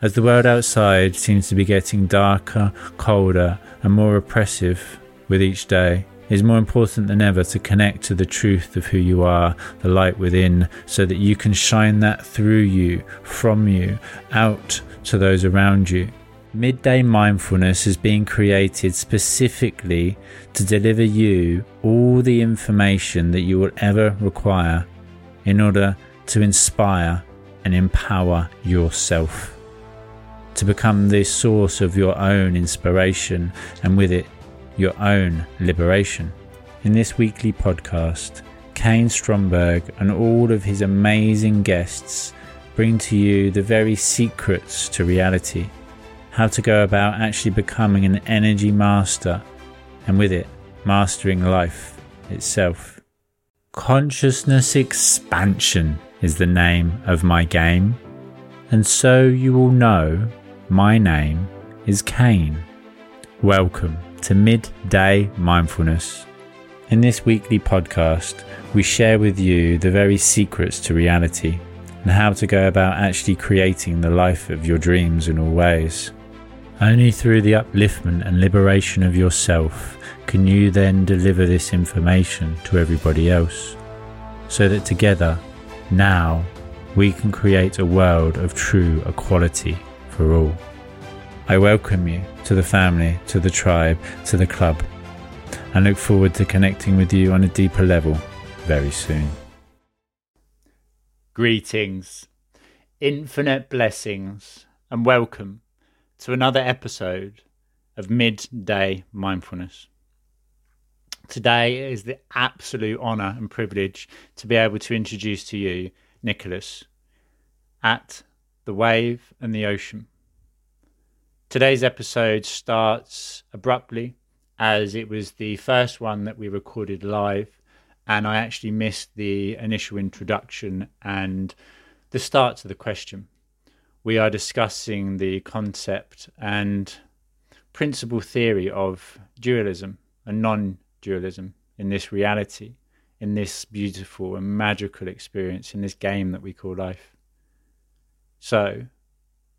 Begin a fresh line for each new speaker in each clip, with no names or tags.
As the world outside seems to be getting darker, colder, and more oppressive with each day, it is more important than ever to connect to the truth of who you are, the light within, so that you can shine that through you, from you, out to those around you. Midday Mindfulness is being created specifically to deliver you all the information that you will ever require in order to inspire and empower yourself to become the source of your own inspiration and with it, your own liberation. In this weekly podcast, Kaine Stromberg and all of his amazing guests bring to you the very secrets to reality, how to go about actually becoming an energy master, and with it, mastering life itself. Consciousness Expansion is the name of my game, and so you will know my name is Kaine. Welcome to Midday Mindfulness. In this weekly podcast, we share with you the very secrets to reality and how to go about actually creating the life of your dreams in all ways. Only through the upliftment and liberation of yourself can you then deliver this information to everybody else, so that together, now, we can create a world of true equality for all. I welcome you to the family, to the tribe, to the club, and look forward to connecting with you on a deeper level very soon. Greetings, infinite blessings, and welcome to another episode of Midday Mindfulness. Today is the absolute honour and privilege to be able to introduce to you Nicholas at the wave and the ocean. Today's episode starts abruptly as it was the first one that we recorded live, and I actually missed the initial introduction and the start to the question. We are discussing the concept and principal theory of dualism and non dualism in this reality, in this beautiful and magical experience, in this game that we call life. So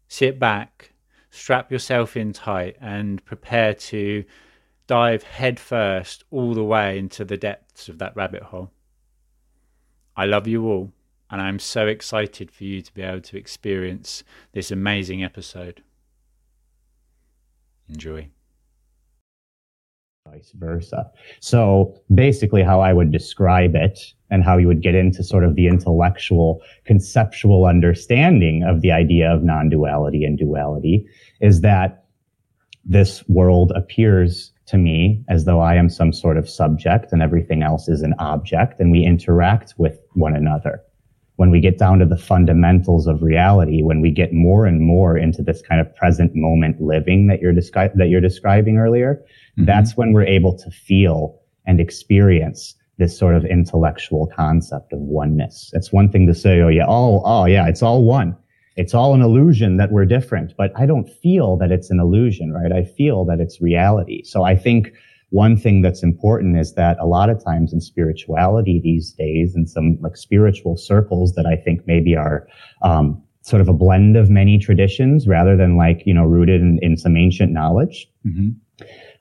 sit back, strap yourself in tight, and prepare to dive headfirst all the way into the depths of that rabbit hole. I love you all, and I'm so excited for you to be able to experience this amazing episode. Enjoy
vice versa. So basically, how I would describe it and how you would get into sort of the intellectual, conceptual understanding of the idea of non duality and duality is that this world appears to me as though I am some sort of subject and everything else is an object, and we interact with one another. When we get down to the fundamentals of reality, when we get more and more into this kind of present moment living that you're, descri- that you're describing earlier, Mm-hmm. That's when we're able to feel and experience this sort of intellectual concept of oneness. It's one thing to say, oh yeah, all, oh yeah, it's all one. It's all an illusion that we're different, but I don't feel that it's an illusion, right? I feel that it's reality. So I think one thing that's important is that a lot of times in spirituality these days, in some like spiritual circles that I think maybe are, um, sort of a blend of many traditions rather than like, you know, rooted in, in some ancient knowledge. Mm-hmm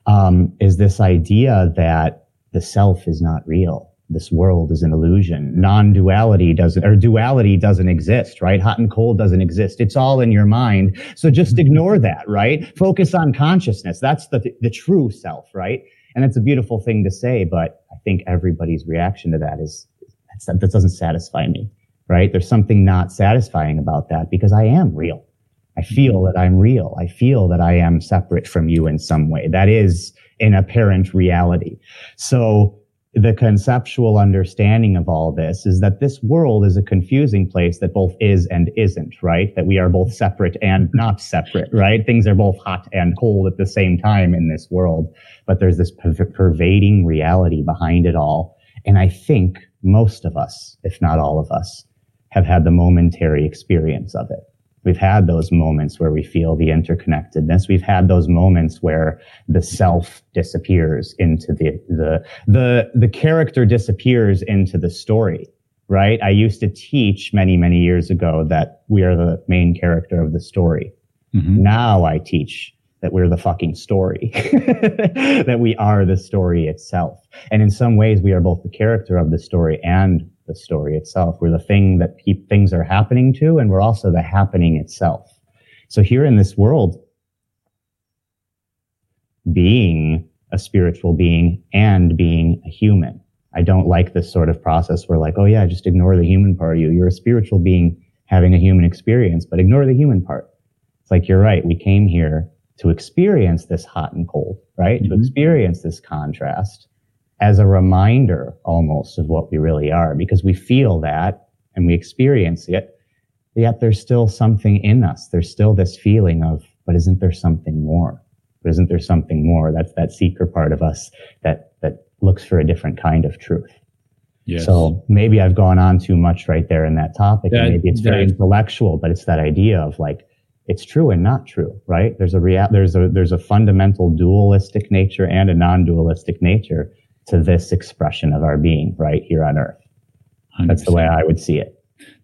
um, is this idea that the self is not real. This world is an illusion. Non-duality doesn't, or duality doesn't exist, right? Hot and cold doesn't exist. It's all in your mind. So just mm-hmm. ignore that, right? Focus on consciousness. That's the, the true self, right? And it's a beautiful thing to say, but I think everybody's reaction to that is, that doesn't satisfy me, right? There's something not satisfying about that because I am real. I feel mm-hmm. that I'm real. I feel that I am separate from you in some way. That is an apparent reality. So the conceptual understanding of all this is that this world is a confusing place that both is and isn't, right? That we are both separate and not separate, right? Things are both hot and cold at the same time in this world, but there's this pervading reality behind it all. And I think most of us, if not all of us, have had the momentary experience of it. We've had those moments where we feel the interconnectedness. We've had those moments where the self disappears into the, the, the, the character disappears into the story, right? I used to teach many, many years ago that we are the main character of the story. Mm-hmm. Now I teach that we're the fucking story, that we are the story itself. And in some ways, we are both the character of the story and the story itself. We're the thing that pe- things are happening to, and we're also the happening itself. So here in this world, being a spiritual being and being a human. I don't like this sort of process where like, oh yeah, just ignore the human part of you. You're a spiritual being having a human experience, but ignore the human part. It's like, you're right. We came here to experience this hot and cold, right? Mm-hmm. To experience this contrast as a reminder almost of what we really are because we feel that and we experience it. Yet there's still something in us. There's still this feeling of, but isn't there something more? But isn't there something more? That's that seeker part of us that, that looks for a different kind of truth. Yes. So maybe I've gone on too much right there in that topic. That, and maybe it's very intellectual, but it's that idea of like, it's true and not true, right? There's a rea- there's a there's a fundamental dualistic nature and a non-dualistic nature to this expression of our being right here on earth. 100%. That's the way I would see it.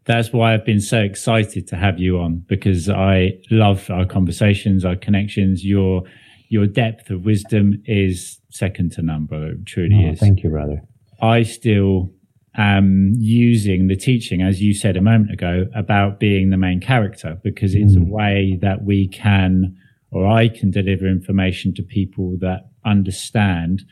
That's why I've been so excited to have you on because I love our conversations, our connections. Your your depth of wisdom is second to none, brother. It truly oh, is.
Thank you, brother.
I still am using the teaching, as you said a moment ago, about being the main character, because it's mm. a way that we can, or I can deliver information to people that understand.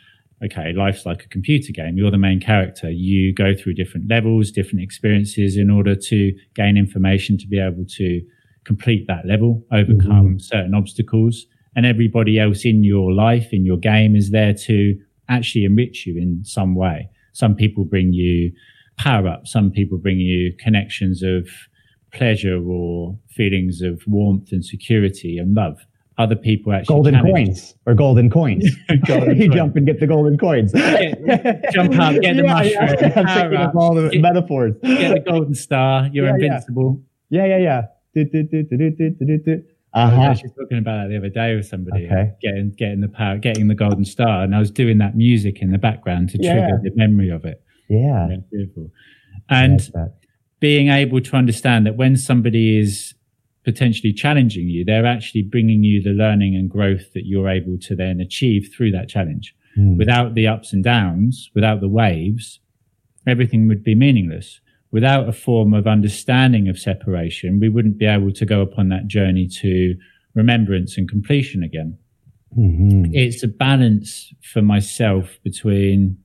Okay, life's like a computer game. You're the main character. You go through different levels, different experiences in order to gain information to be able to complete that level, overcome mm-hmm. certain obstacles. And everybody else in your life, in your game, is there to actually enrich you in some way. Some people bring you power up. Some people bring you connections of pleasure or feelings of warmth and security and love. Other people actually
golden coins or golden coins. golden you coins. jump and get the golden coins.
Get, jump up, get the yeah, mushroom. Yeah. I'm thinking
of all the get, metaphors.
Get the golden star. You're yeah, invincible.
Yeah, yeah, yeah. Do, do, do,
uh-huh. I was actually talking about that the other day with somebody, okay. getting getting the power, getting the golden star, and I was doing that music in the background to trigger yeah. the memory of it.
Yeah,
yeah beautiful. And being able to understand that when somebody is potentially challenging you, they're actually bringing you the learning and growth that you're able to then achieve through that challenge. Mm. Without the ups and downs, without the waves, everything would be meaningless without a form of understanding of separation, we wouldn't be able to go upon that journey to remembrance and completion again. Mm-hmm. It's a balance for myself between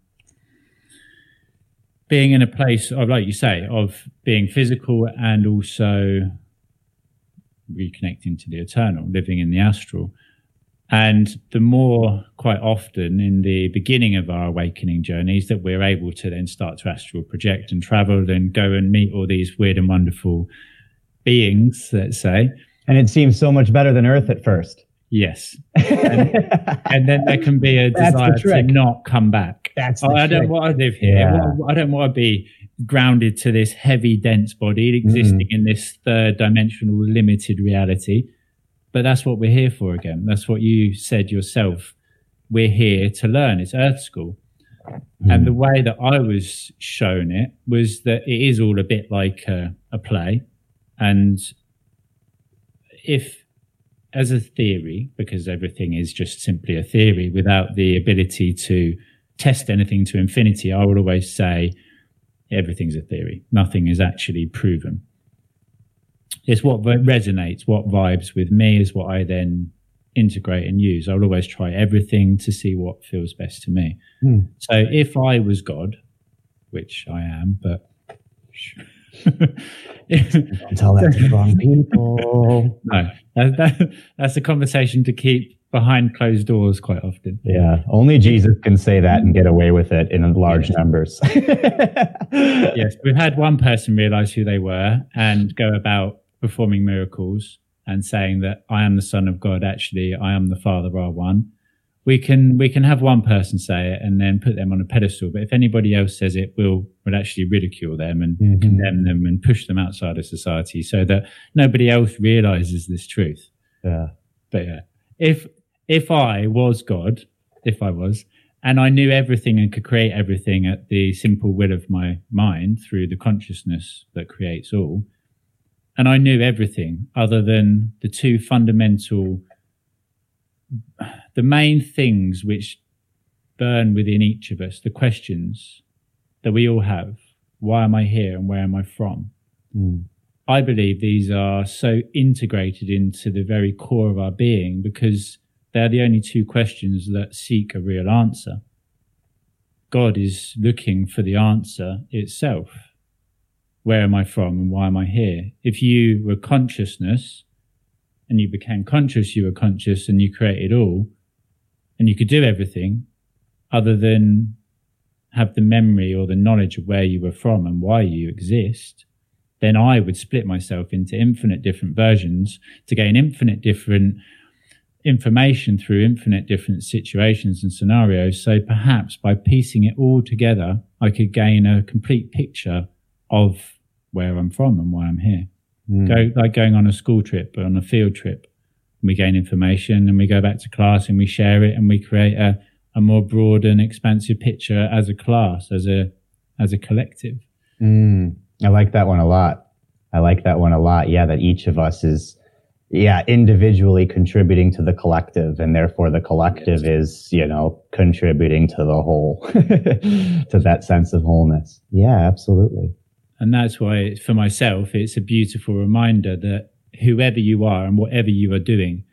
being in a place of, like you say, of being physical and also reconnecting to the eternal, living in the astral. And the more, quite often in the beginning of our awakening journeys, that we're able to then start to astral project and travel and go and meet all these weird and wonderful beings, let's say.
And it seems so much better than Earth at first.
Yes. And, and then there can be a desire to not come back.
That's
oh, I don't want to live here. Yeah. I don't want to be grounded to this heavy, dense body existing mm. in this third dimensional limited reality. But that's what we're here for again. That's what you said yourself. We're here to learn. It's Earth School. Mm. And the way that I was shown it was that it is all a bit like a, a play. And if, as a theory, because everything is just simply a theory without the ability to test anything to infinity, I would always say everything's a theory. Nothing is actually proven it's what resonates, what vibes with me is what I then integrate and use. I will always try everything to see what feels best to me. Mm. So if I was God, which I am, but
don't tell that to the wrong people.
No, that, that, that's a conversation to keep behind closed doors quite often.
Yeah, only Jesus can say that and get away with it in large numbers.
yes, we've had one person realize who they were and go about performing miracles and saying that I am the Son of God, actually I am the Father our one. We can we can have one person say it and then put them on a pedestal. But if anybody else says it, we'll we'll actually ridicule them and mm-hmm. condemn them and push them outside of society so that nobody else realizes this truth.
Yeah.
But yeah. If if I was God, if I was, and I knew everything and could create everything at the simple will of my mind through the consciousness that creates all, and I knew everything other than the two fundamental, the main things which burn within each of us, the questions that we all have. Why am I here and where am I from? Mm. I believe these are so integrated into the very core of our being because they're the only two questions that seek a real answer. God is looking for the answer itself where am I from and why am I here? If you were consciousness and you became conscious, you were conscious and you created all, and you could do everything other than have the memory or the knowledge of where you were from and why you exist, then I would split myself into infinite different versions to gain infinite different information through infinite different situations and scenarios. So perhaps by piecing it all together, I could gain a complete picture of where I'm from and why I'm here. Mm. Go like going on a school trip or on a field trip. We gain information and we go back to class and we share it and we create a, a more broad and expansive picture as a class, as a as a collective.
Mm. I like that one a lot. I like that one a lot. Yeah, that each of us is yeah, individually contributing to the collective and therefore the collective is, you know, contributing to the whole, to that sense of wholeness. Yeah, absolutely.
And that's why, for myself, it's a beautiful reminder that whoever you are and whatever you are doing,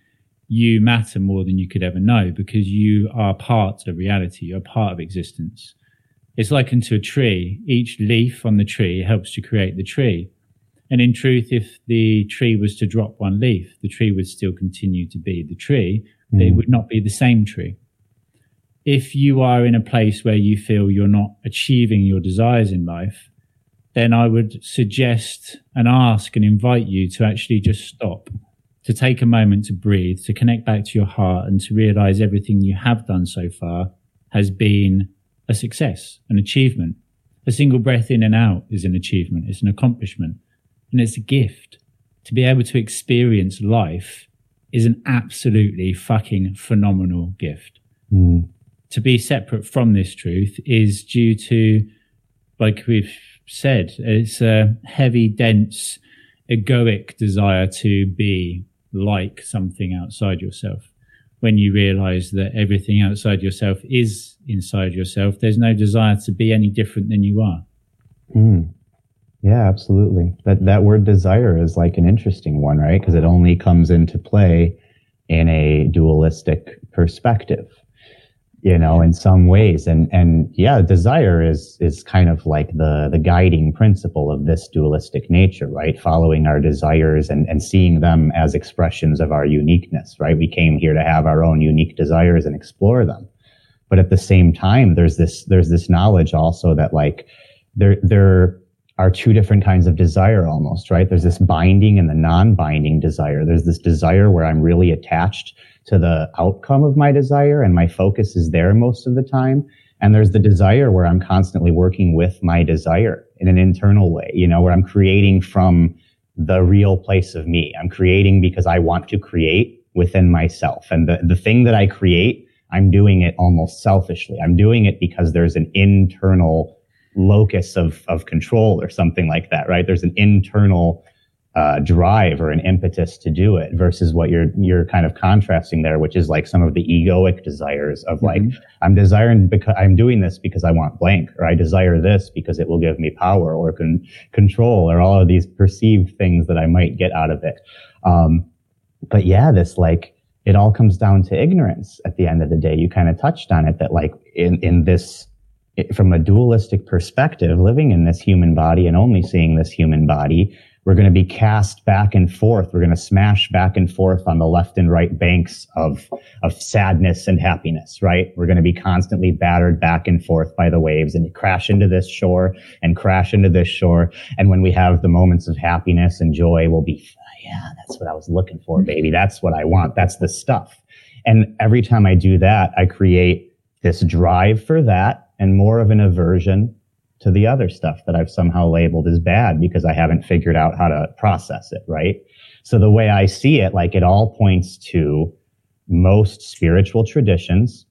you matter more than you could ever know because you are part of reality. You're part of existence. It's like into a tree. Each leaf on the tree helps to create the tree. And in truth, if the tree was to drop one leaf, the tree would still continue to be the tree. Mm. It would not be the same tree. If you are in a place where you feel you're not achieving your desires in life, then I would suggest and ask and invite you to actually just stop, to take a moment to breathe, to connect back to your heart and to realize everything you have done so far has been a success, an achievement. A single breath in and out is an achievement. It's an accomplishment and it's a gift. To be able to experience life is an absolutely fucking phenomenal gift. Mm. To be separate from this truth is due to, like we've said. It's a heavy, dense, egoic desire to be like something outside yourself. When you realize that everything outside yourself is inside yourself, there's no desire to be any different than you are.
Mm. Yeah, absolutely. That that word desire is like an interesting one, right? Because it only comes into play in a dualistic perspective you know, in some ways. And, and yeah, desire is, is kind of like the, the guiding principle of this dualistic nature, right? Following our desires and, and seeing them as expressions of our uniqueness, right? We came here to have our own unique desires and explore them. But at the same time, there's this, there's this knowledge also that like there, there, are two different kinds of desire almost, right? There's this binding and the non-binding desire. There's this desire where I'm really attached to the outcome of my desire and my focus is there most of the time. And there's the desire where I'm constantly working with my desire in an internal way, you know, where I'm creating from the real place of me. I'm creating because I want to create within myself. And the, the thing that I create, I'm doing it almost selfishly. I'm doing it because there's an internal locus of, of control or something like that, right? There's an internal uh, drive or an impetus to do it versus what you're you're kind of contrasting there, which is like some of the egoic desires of like mm-hmm. I'm desiring because I'm doing this because I want blank, or I desire this because it will give me power or con- control, or all of these perceived things that I might get out of it. Um, but yeah, this like it all comes down to ignorance at the end of the day. You kind of touched on it that like in in this from a dualistic perspective, living in this human body and only seeing this human body we're going to be cast back and forth. We're going to smash back and forth on the left and right banks of, of sadness and happiness, right? We're going to be constantly battered back and forth by the waves and crash into this shore and crash into this shore. And when we have the moments of happiness and joy, we'll be, oh, yeah, that's what I was looking for, mm-hmm. baby. That's what I want. That's the stuff. And every time I do that, I create this drive for that and more of an aversion to the other stuff that I've somehow labeled as bad because I haven't figured out how to process it, right? So the way I see it, like it all points to most spiritual traditions,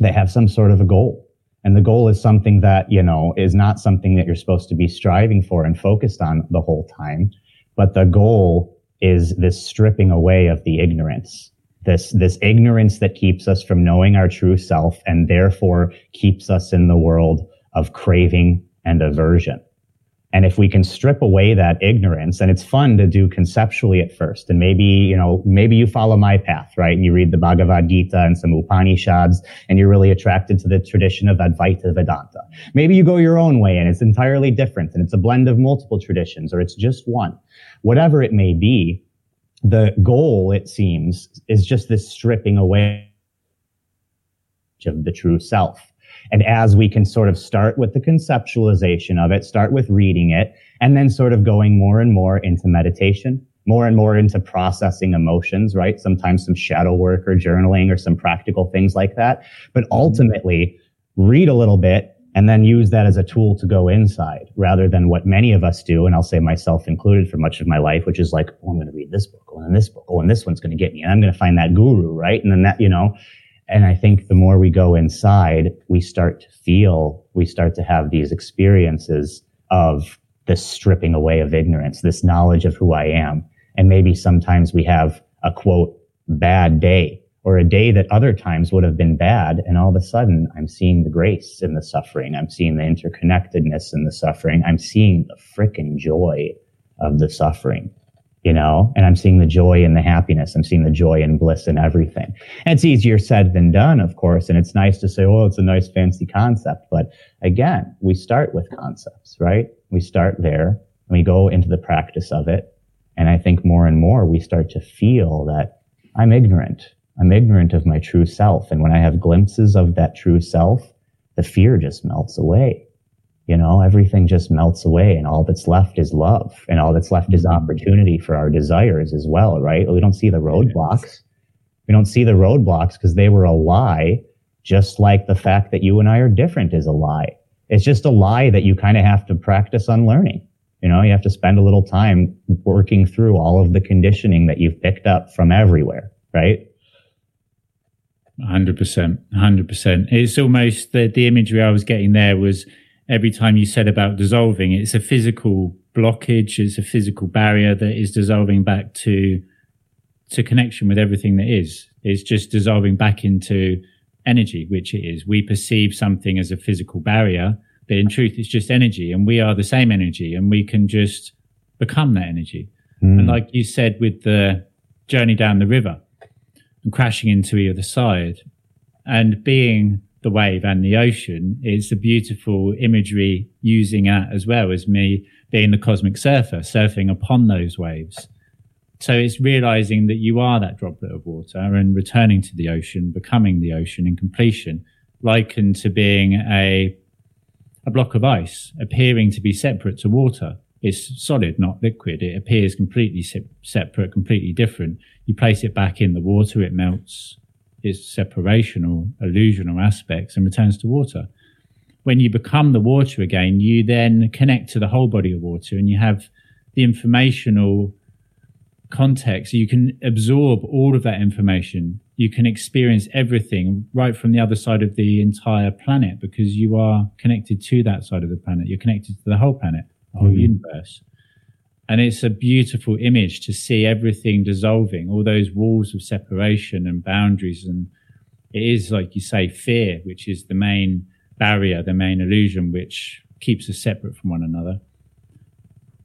they have some sort of a goal. And the goal is something that, you know, is not something that you're supposed to be striving for and focused on the whole time, but the goal is this stripping away of the ignorance this this ignorance that keeps us from knowing our true self and therefore keeps us in the world of craving and aversion and if we can strip away that ignorance, and it's fun to do conceptually at first, and maybe, you know, maybe you follow my path, right? And you read the Bhagavad Gita and some Upanishads, and you're really attracted to the tradition of Advaita Vedanta. Maybe you go your own way and it's entirely different, and it's a blend of multiple traditions, or it's just one. Whatever it may be, the goal, it seems, is just this stripping away of the true self. And as we can sort of start with the conceptualization of it, start with reading it, and then sort of going more and more into meditation, more and more into processing emotions, right? Sometimes some shadow work or journaling or some practical things like that. But mm-hmm. ultimately, read a little bit and then use that as a tool to go inside rather than what many of us do. And I'll say myself included for much of my life, which is like, oh, I'm going to read this book, oh, and this book, oh, and this one's going to get me, and I'm going to find that guru, right? And then that, you know, and I think the more we go inside, we start to feel, we start to have these experiences of this stripping away of ignorance, this knowledge of who I am. And maybe sometimes we have a quote, bad day or a day that other times would have been bad. And all of a sudden I'm seeing the grace in the suffering. I'm seeing the interconnectedness in the suffering. I'm seeing the frickin' joy of the suffering you know, and I'm seeing the joy and the happiness. I'm seeing the joy and bliss in everything. And it's easier said than done, of course. And it's nice to say, oh, it's a nice fancy concept. But again, we start with concepts, right? We start there and we go into the practice of it. And I think more and more we start to feel that I'm ignorant. I'm ignorant of my true self. And when I have glimpses of that true self, the fear just melts away you know, everything just melts away and all that's left is love and all that's left is mm-hmm. opportunity for our desires as well, right? We don't see the roadblocks. We don't see the roadblocks because they were a lie, just like the fact that you and I are different is a lie. It's just a lie that you kind of have to practice unlearning. You know, you have to spend a little time working through all of the conditioning that you've picked up from everywhere, right?
100%. 100%. It's almost the, the imagery I was getting there was, every time you said about dissolving, it's a physical blockage, it's a physical barrier that is dissolving back to to connection with everything that is. It's just dissolving back into energy, which it is. We perceive something as a physical barrier, but in truth, it's just energy, and we are the same energy, and we can just become that energy. Mm. And like you said, with the journey down the river and crashing into the other side, and being the wave and the ocean. It's a beautiful imagery using that as well as me being the cosmic surfer, surfing upon those waves. So it's realizing that you are that droplet of water and returning to the ocean, becoming the ocean in completion, likened to being a, a block of ice, appearing to be separate to water. It's solid, not liquid. It appears completely se- separate, completely different. You place it back in the water, it melts its separational, illusional aspects and returns to water. When you become the water again, you then connect to the whole body of water and you have the informational context. You can absorb all of that information. You can experience everything right from the other side of the entire planet because you are connected to that side of the planet. You're connected to the whole planet, the whole mm-hmm. universe. And it's a beautiful image to see everything dissolving, all those walls of separation and boundaries. And it is, like you say, fear, which is the main barrier, the main illusion, which keeps us separate from one another.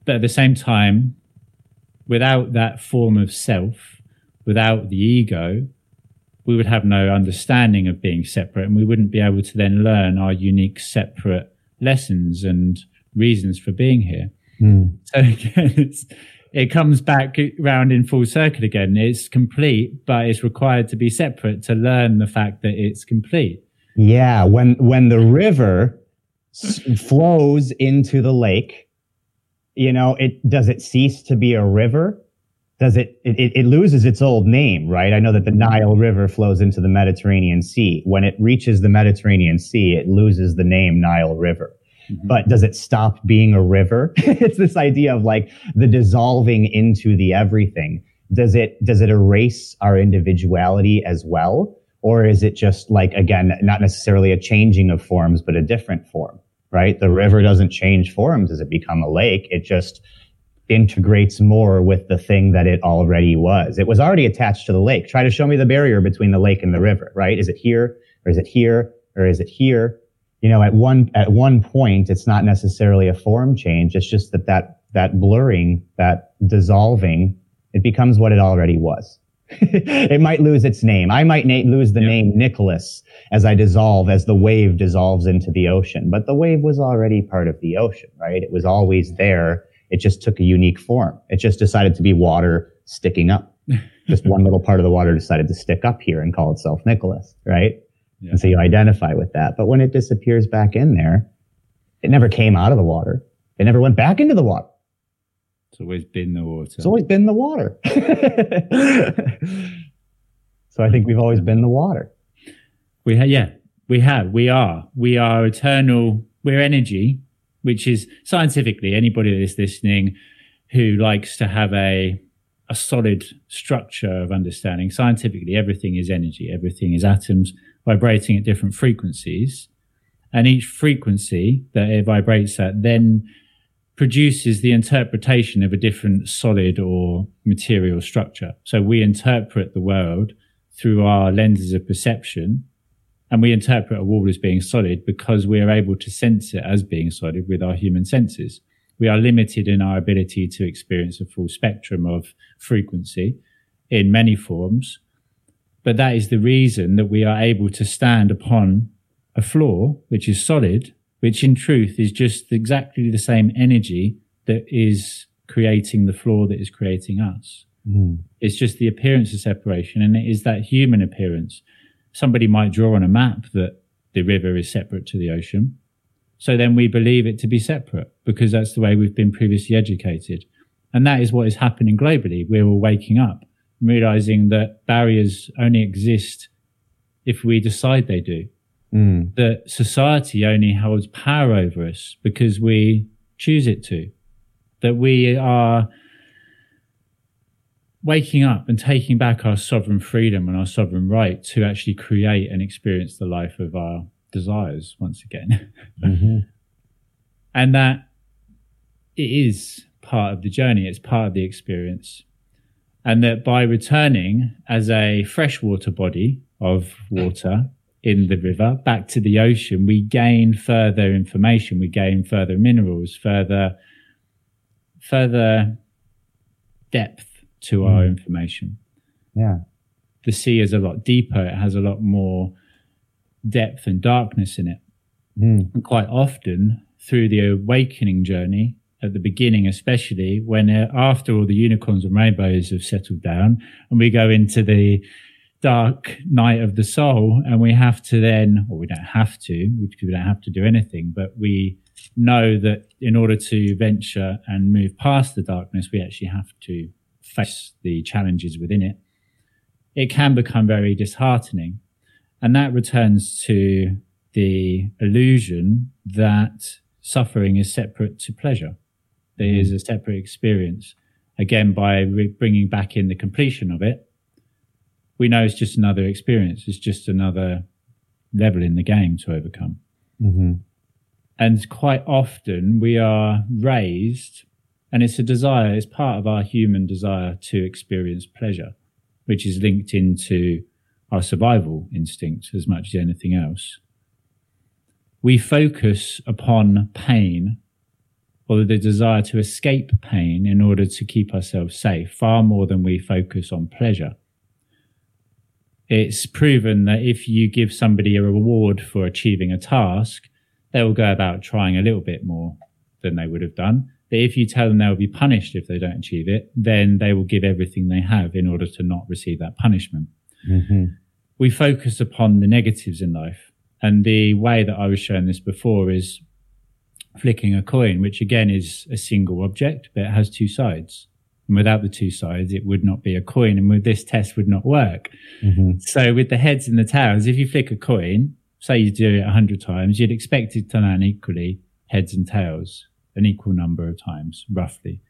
But at the same time, without that form of self, without the ego, we would have no understanding of being separate and we wouldn't be able to then learn our unique separate lessons and reasons for being here. Mm. So again, it comes back round in full circle again. It's complete, but it's required to be separate to learn the fact that it's complete.
Yeah, when when the river flows into the lake, you know, it does it cease to be a river? Does it, it it loses its old name, right? I know that the Nile River flows into the Mediterranean Sea. When it reaches the Mediterranean Sea, it loses the name Nile River. Mm-hmm. But does it stop being a river? it's this idea of like the dissolving into the everything. Does it, does it erase our individuality as well? Or is it just like, again, not necessarily a changing of forms, but a different form, right? The river doesn't change forms as it become a lake. It just integrates more with the thing that it already was. It was already attached to the lake. Try to show me the barrier between the lake and the river, right? Is it here or is it here or is it here? You know, at one, at one point, it's not necessarily a form change. It's just that that, that blurring, that dissolving, it becomes what it already was. it might lose its name. I might na- lose the name Nicholas as I dissolve, as the wave dissolves into the ocean. But the wave was already part of the ocean, right? It was always there. It just took a unique form. It just decided to be water sticking up. just one little part of the water decided to stick up here and call itself Nicholas, right? Yeah. And so you identify with that. But when it disappears back in there, it never came out of the water. It never went back into the water.
It's always been the water.
It's always been the water. so I think we've always been the water.
We have, yeah, we have. We are. We are eternal. We're energy, which is scientifically anybody that is listening who likes to have a a solid structure of understanding. Scientifically, everything is energy. Everything is atoms vibrating at different frequencies, and each frequency that it vibrates at then produces the interpretation of a different solid or material structure. So we interpret the world through our lenses of perception and we interpret a wall as being solid because we are able to sense it as being solid with our human senses. We are limited in our ability to experience a full spectrum of frequency in many forms. But that is the reason that we are able to stand upon a floor, which is solid, which in truth is just exactly the same energy that is creating the floor that is creating us. Mm. It's just the appearance of separation, and it is that human appearance. Somebody might draw on a map that the river is separate to the ocean. So then we believe it to be separate because that's the way we've been previously educated. And that is what is happening globally. We're all waking up, realizing that barriers only exist if we decide they do. Mm. That society only holds power over us because we choose it to. That we are waking up and taking back our sovereign freedom and our sovereign right to actually create and experience the life of our desires once again. Mm-hmm. and that it is part of the journey, it's part of the experience. And that by returning as a freshwater body of water, in the river back to the ocean, we gain further information, we gain further minerals, further further depth to mm. our information.
Yeah.
The sea is a lot deeper, it has a lot more depth and darkness in it. Mm. And quite often through the awakening journey, at the beginning, especially when uh, after all the unicorns and rainbows have settled down and we go into the dark night of the soul and we have to then or we don't have to because we don't have to do anything but we know that in order to venture and move past the darkness we actually have to face the challenges within it. It can become very disheartening. And that returns to the illusion that suffering is separate to pleasure mm. is a separate experience again by re- bringing back in the completion of it we know it's just another experience. It's just another level in the game to overcome. Mm-hmm. And quite often we are raised, and it's a desire, it's part of our human desire to experience pleasure, which is linked into our survival instinct as much as anything else. We focus upon pain or the desire to escape pain in order to keep ourselves safe far more than we focus on pleasure it's proven that if you give somebody a reward for achieving a task, they will go about trying a little bit more than they would have done. But if you tell them they'll be punished if they don't achieve it, then they will give everything they have in order to not receive that punishment. Mm-hmm. We focus upon the negatives in life. And the way that I was showing this before is flicking a coin, which again is a single object, but it has two sides. And without the two sides, it would not be a coin. And with this test would not work. Mm-hmm. So with the heads and the tails, if you flick a coin, say you do it a hundred times, you'd expect it to land equally heads and tails an equal number of times, roughly.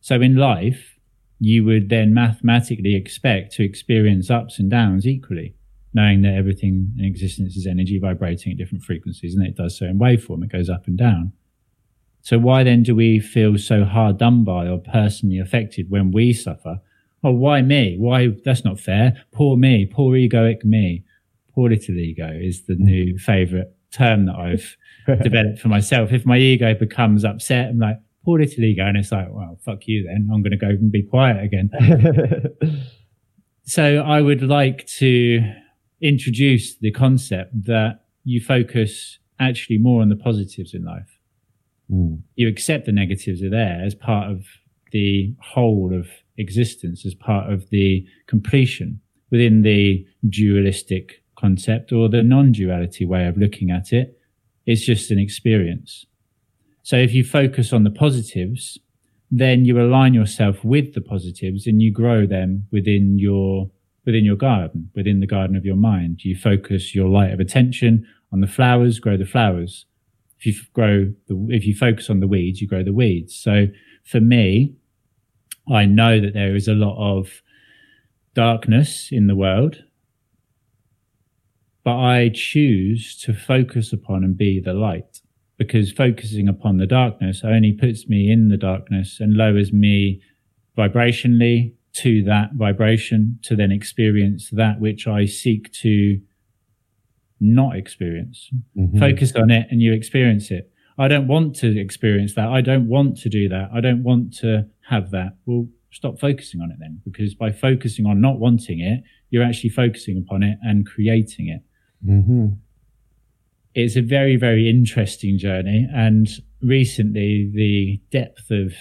So in life, you would then mathematically expect to experience ups and downs equally, knowing that everything in existence is energy vibrating at different frequencies, and it does so in waveform. It goes up and down. So why then do we feel so hard done by or personally affected when we suffer? Oh, why me? Why? That's not fair. Poor me. Poor egoic me. Poor little ego is the new favorite term that I've developed for myself. If my ego becomes upset, I'm like, poor little ego. And it's like, well, fuck you then. I'm going to go and be quiet again. so I would like to introduce the concept that you focus actually more on the positives in life. Mm. You accept the negatives are there as part of the whole of existence, as part of the completion within the dualistic concept or the non duality way of looking at it. It's just an experience. So if you focus on the positives, then you align yourself with the positives and you grow them within your within your garden, within the garden of your mind. You focus your light of attention on the flowers, grow the flowers. If you grow the, if you focus on the weeds, you grow the weeds. So for me, I know that there is a lot of darkness in the world, but I choose to focus upon and be the light because focusing upon the darkness only puts me in the darkness and lowers me vibrationally to that vibration to then experience that which I seek to not experience. Mm-hmm. Focus on it and you experience it. I don't want to experience that. I don't want to do that. I don't want to have that. Well, stop focusing on it then, because by focusing on not wanting it, you're actually focusing upon it and creating it. Mm-hmm it's a very, very interesting journey. And recently, the depth of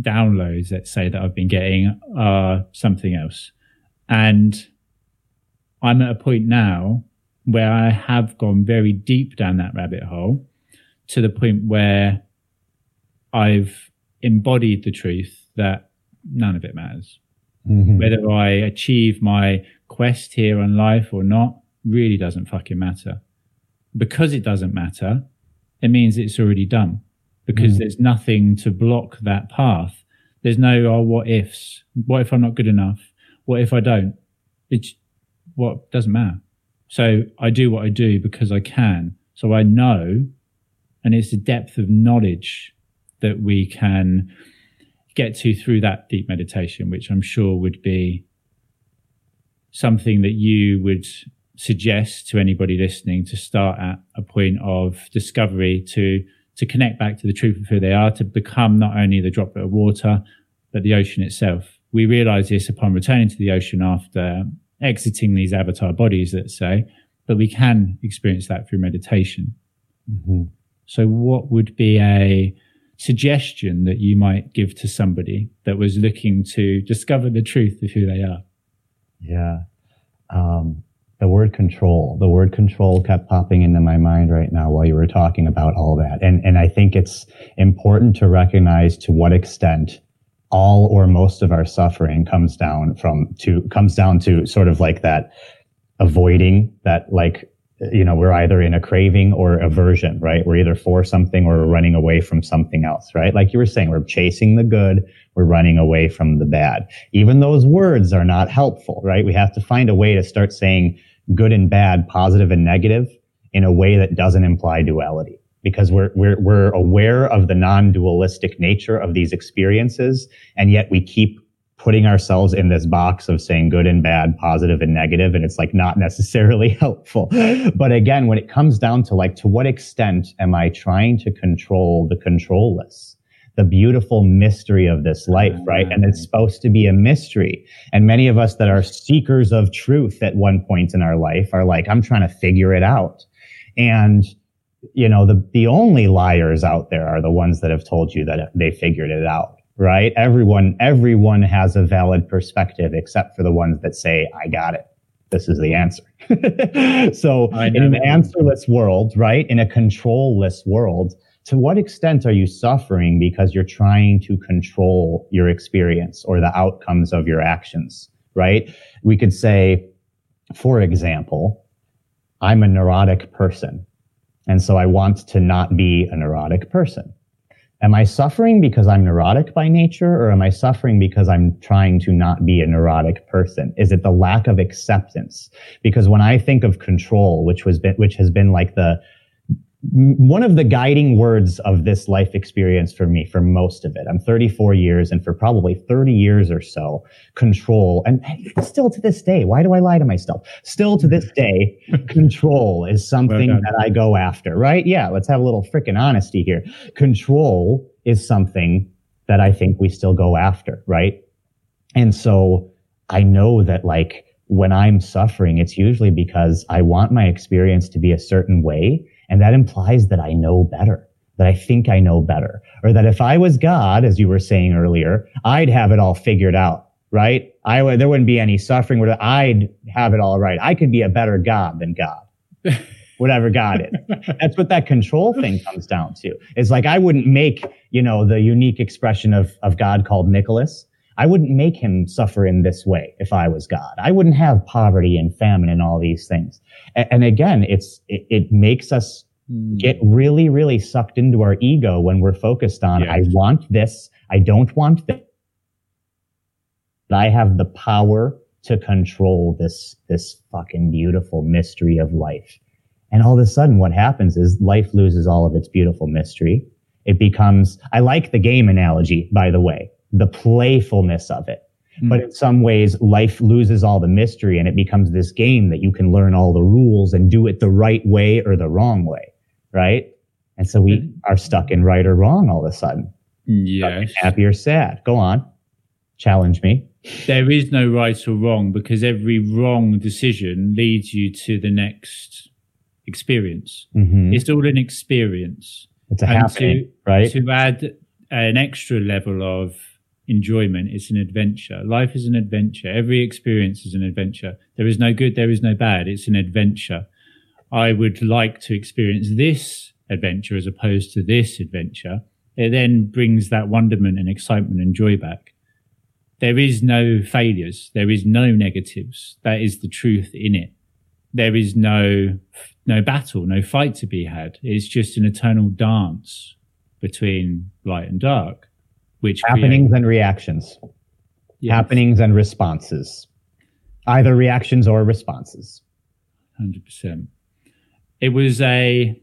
downloads, let's say, that I've been getting are something else. And I'm at a point now where I have gone very deep down that rabbit hole to the point where I've embodied the truth that none of it matters. Mm-hmm. Whether I achieve my quest here on life or not really doesn't fucking matter because it doesn't matter, it means it's already done because mm. there's nothing to block that path. There's no, oh, what ifs? What if I'm not good enough? What if I don't? It's what doesn't matter. So I do what I do because I can. So I know, and it's the depth of knowledge that we can get to through that deep meditation, which I'm sure would be something that you would suggest to anybody listening to start at a point of discovery to to connect back to the truth of who they are, to become not only the droplet of water, but the ocean itself. We realize this upon returning to the ocean after exiting these avatar bodies, let's say, but we can experience that through meditation. Mm-hmm. So, what would be a suggestion that you might give to somebody that was looking to discover the truth of who they are?
Yeah. Um, the word control, the word control kept popping into my mind right now while you were talking about all that. And, and I think it's important to recognize to what extent all or most of our suffering comes down from to, comes down to sort of like that avoiding that like, you know, we're either in a craving or aversion, right? We're either for something or we're running away from something else, right? Like you were saying, we're chasing the good, we're running away from the bad. Even those words are not helpful, right? We have to find a way to start saying, good and bad, positive and negative in a way that doesn't imply duality because we're, we're, we're aware of the non-dualistic nature of these experiences. And yet we keep putting ourselves in this box of saying good and bad, positive and negative, and it's like not necessarily helpful. But again, when it comes down to like, to what extent am I trying to control the controlless? The beautiful mystery of this life, mm. right? And it's supposed to be a mystery. And many of us that are seekers of truth at one point in our life are like, I'm trying to figure it out. And, you know, the, the only liars out there are the ones that have told you that they figured it out, right? Everyone, everyone has a valid perspective except for the ones that say, I got it this is the answer. so in an answerless world, right? In a controlless world, to what extent are you suffering because you're trying to control your experience or the outcomes of your actions, right? We could say, for example, I'm a neurotic person. And so I want to not be a neurotic person. Am I suffering because I'm neurotic by nature or am I suffering because I'm trying to not be a neurotic person? Is it the lack of acceptance? Because when I think of control, which was, which has been like the, one of the guiding words of this life experience for me for most of it i'm 34 years and for probably 30 years or so control and still to this day why do i lie to myself? Still to this day control is something well that i go after right? Yeah let's have a little freaking honesty here. Control is something that i think we still go after right? And so i know that like when i'm suffering it's usually because i want my experience to be a certain way and that implies that I know better, that I think I know better, or that if I was God, as you were saying earlier, I'd have it all figured out, right? I would, there wouldn't be any suffering where I'd have it all right. I could be a better God than God. whatever God is. That's what that control thing comes down to. It's like I wouldn't make, you know, the unique expression of, of God called Nicholas. I wouldn't make him suffer in this way if I was God. I wouldn't have poverty and famine and all these things. And, and again, it's, it, it, makes us mm. get really, really sucked into our ego when we're focused on. I want this. I don't want this. I have the power to control this, this fucking beautiful mystery of life. And all of a sudden what happens is life loses all of its beautiful mystery. It becomes, I like the game analogy, by the way the playfulness of it. Mm. But in some ways, life loses all the mystery and it becomes this game that you can learn all the rules and do it the right way or the wrong way. Right. And so we mm. are stuck in right or wrong all of a sudden.
Yes.
Happy or sad. Go on. Challenge me.
There is no right or wrong because every wrong decision leads you to the next experience. Mm-hmm. It's all an experience.
It's a and happening, to, right?
To add an extra level of enjoyment. It's an adventure. Life is an adventure. Every experience is an adventure. There is no good, there is no bad. It's an adventure. I would like to experience this adventure as opposed to this adventure. It then brings that wonderment and excitement and joy back. There is no failures. There is no negatives. That is the truth in it. There is no, no battle, no fight to be had. It's just an eternal dance between light and dark which
happenings and reactions, yes. happenings and responses, either reactions or responses.
Hundred percent. It was a.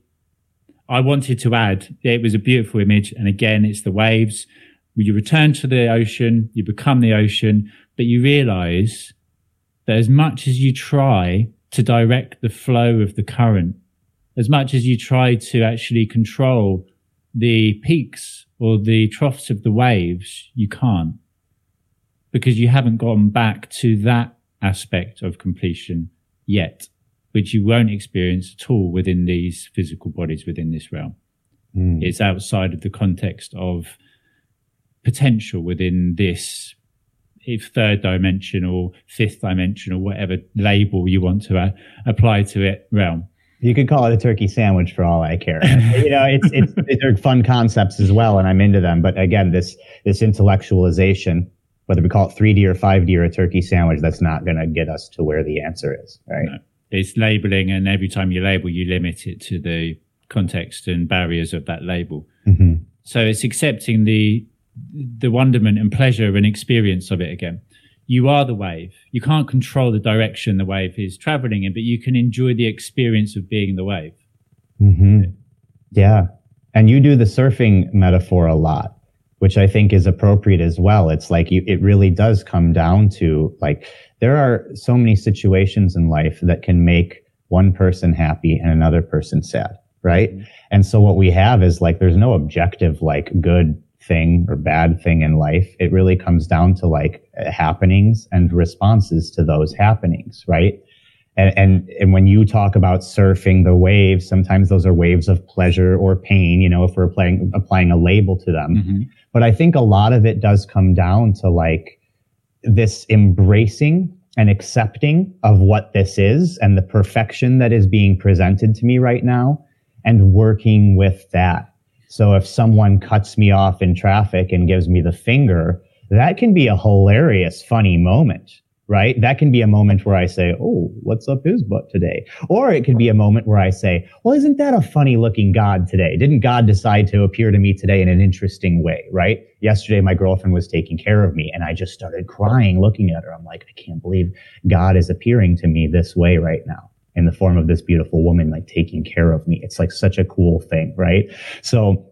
I wanted to add. It was a beautiful image, and again, it's the waves. You return to the ocean, you become the ocean, but you realize that as much as you try to direct the flow of the current, as much as you try to actually control the peaks or the troughs of the waves, you can't because you haven't gone back to that aspect of completion yet, which you won't experience at all within these physical bodies within this realm. Mm. It's outside of the context of potential within this if third dimension or fifth dimension or whatever label you want to uh, apply to it realm.
You could call it a turkey sandwich for all I care. you know, it's, it's, these are fun concepts as well, and I'm into them. But again, this, this intellectualization, whether we call it 3D or 5D or a turkey sandwich, that's not going to get us to where the answer is, right? No.
It's labeling, and every time you label, you limit it to the context and barriers of that label. Mm-hmm. So it's accepting the, the wonderment and pleasure and experience of it again you are the wave. You can't control the direction the wave is traveling in, but you can enjoy the experience of being the wave.
Mm-hmm. Yeah. And you do the surfing metaphor a lot, which I think is appropriate as well. It's like you, it really does come down to like, there are so many situations in life that can make one person happy and another person sad. Right. Mm-hmm. And so what we have is like, there's no objective, like good thing or bad thing in life. It really comes down to like happenings and responses to those happenings, right? And, and, and when you talk about surfing the waves, sometimes those are waves of pleasure or pain, you know, if we're applying, applying a label to them. Mm-hmm. But I think a lot of it does come down to like this embracing and accepting of what this is and the perfection that is being presented to me right now and working with that so if someone cuts me off in traffic and gives me the finger, that can be a hilarious, funny moment, right? That can be a moment where I say, Oh, what's up his butt today? Or it could be a moment where I say, well, isn't that a funny looking God today? Didn't God decide to appear to me today in an interesting way, right? Yesterday, my girlfriend was taking care of me and I just started crying looking at her. I'm like, I can't believe God is appearing to me this way right now in the form of this beautiful woman like taking care of me. It's like such a cool thing, right? So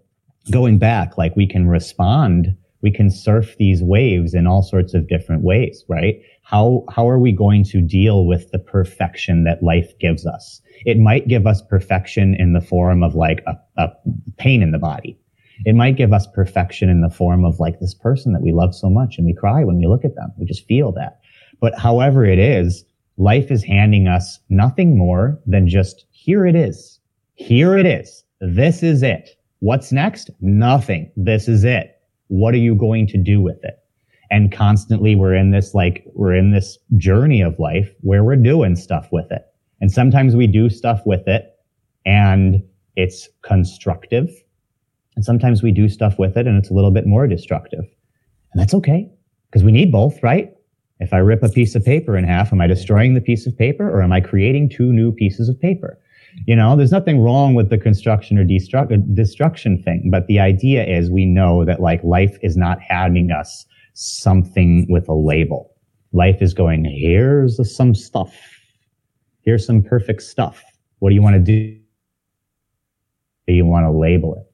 going back, like we can respond, we can surf these waves in all sorts of different ways, right? How, how are we going to deal with the perfection that life gives us? It might give us perfection in the form of like a, a pain in the body. It might give us perfection in the form of like this person that we love so much and we cry when we look at them. We just feel that. But however it is, life is handing us nothing more than just here it is. Here it is. This is it. What's next? Nothing. This is it. What are you going to do with it? And constantly we're in this like, we're in this journey of life where we're doing stuff with it. And sometimes we do stuff with it and it's constructive. And sometimes we do stuff with it and it's a little bit more destructive. And that's okay because we need both, right? If I rip a piece of paper in half, am I destroying the piece of paper or am I creating two new pieces of paper? You know, there's nothing wrong with the construction or destruct- destruction thing, but the idea is we know that like life is not handing us something with a label. Life is going, here's some stuff. Here's some perfect stuff. What do you want to do? Do you want to label it?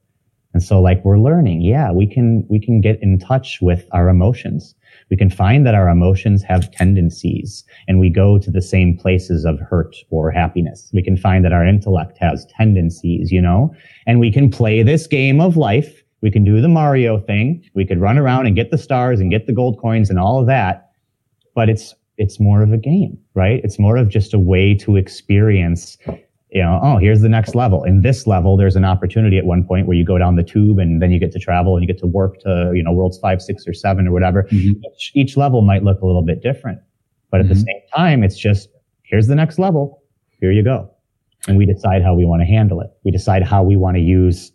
And so like we're learning, yeah, we can, we can get in touch with our emotions. We can find that our emotions have tendencies and we go to the same places of hurt or happiness. We can find that our intellect has tendencies, you know, and we can play this game of life. We can do the Mario thing. We could run around and get the stars and get the gold coins and all of that. But it's, it's more of a game, right? It's more of just a way to experience you know, oh, here's the next level. In this level, there's an opportunity at one point where you go down the tube and then you get to travel and you get to work to, you know, worlds five, six, or seven or whatever. Mm-hmm. Each, each, level might look a little bit different. But at mm-hmm. the same time, it's just, here's the next level. Here you go. And we decide how we want to handle it. We decide how we want to use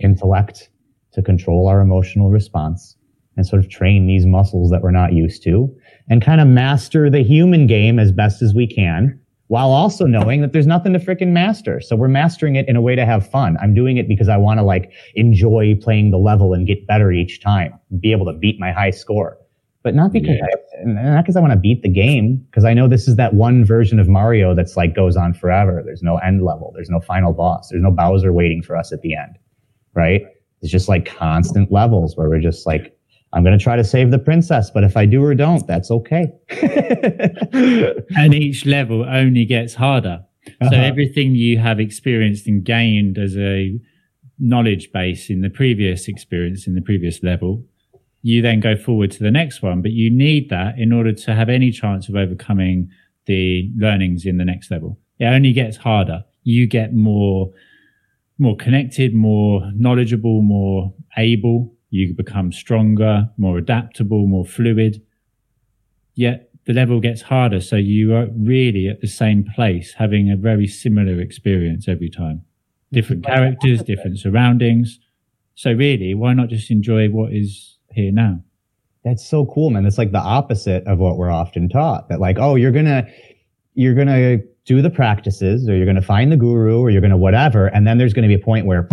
intellect to control our emotional response and sort of train these muscles that we're not used to and kind of master the human game as best as we can while also knowing that there's nothing to freaking master. So we're mastering it in a way to have fun. I'm doing it because I want to like enjoy playing the level and get better each time, be able to beat my high score. But not because yeah. I, not because I want to beat the game, because I know this is that one version of Mario that's like goes on forever. There's no end level. There's no final boss. There's no Bowser waiting for us at the end, right? It's just like constant levels where we're just like I'm going to try to save the princess, but if I do or don't, that's okay.
and each level only gets harder. Uh-huh. So everything you have experienced and gained as a knowledge base in the previous experience in the previous level, you then go forward to the next one. But you need that in order to have any chance of overcoming the learnings in the next level. It only gets harder. You get more, more connected, more knowledgeable, more able you become stronger, more adaptable, more fluid. Yet the level gets harder. So you are really at the same place, having a very similar experience every time. Different characters, different surroundings. So really, why not just enjoy what is here now?
That's so cool, man. It's like the opposite of what we're often taught that like, oh, you're going to, you're going to do the practices or you're going to find the guru or you're going to whatever. And then there's going to be a point where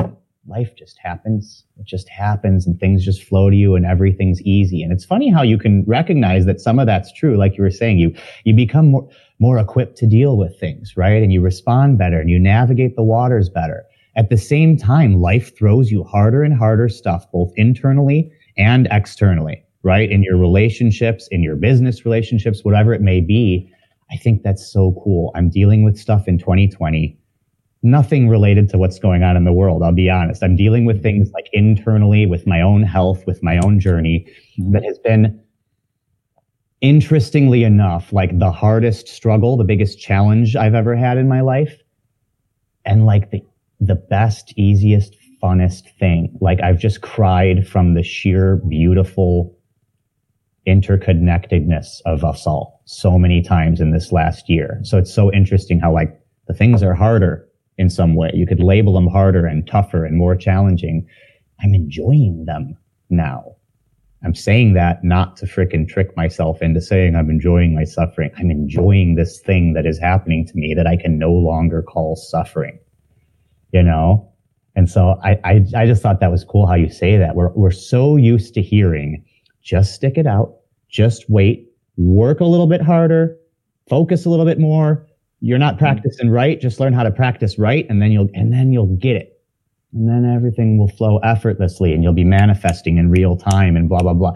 life just happens. It just happens and things just flow to you and everything's easy. And it's funny how you can recognize that some of that's true. Like you were saying, you, you become more, more equipped to deal with things, right? And you respond better and you navigate the waters better. At the same time, life throws you harder and harder stuff, both internally and externally, right? In your relationships, in your business relationships, whatever it may be. I think that's so cool. I'm dealing with stuff in 2020 nothing related to what's going on in the world. I'll be honest. I'm dealing with things like internally with my own health, with my own journey mm-hmm. that has been interestingly enough, like the hardest struggle, the biggest challenge I've ever had in my life. And like the, the best, easiest, funnest thing. Like I've just cried from the sheer beautiful interconnectedness of us all so many times in this last year. So it's so interesting how like the things are harder in some way. You could label them harder and tougher and more challenging. I'm enjoying them now. I'm saying that not to fricking trick myself into saying I'm enjoying my suffering. I'm enjoying this thing that is happening to me that I can no longer call suffering. You know? And so I, I, I just thought that was cool how you say that. We're, we're so used to hearing, just stick it out, just wait, work a little bit harder, focus a little bit more, you're not practicing right. Just learn how to practice right, and then you'll and then you'll get it, and then everything will flow effortlessly, and you'll be manifesting in real time, and blah blah blah.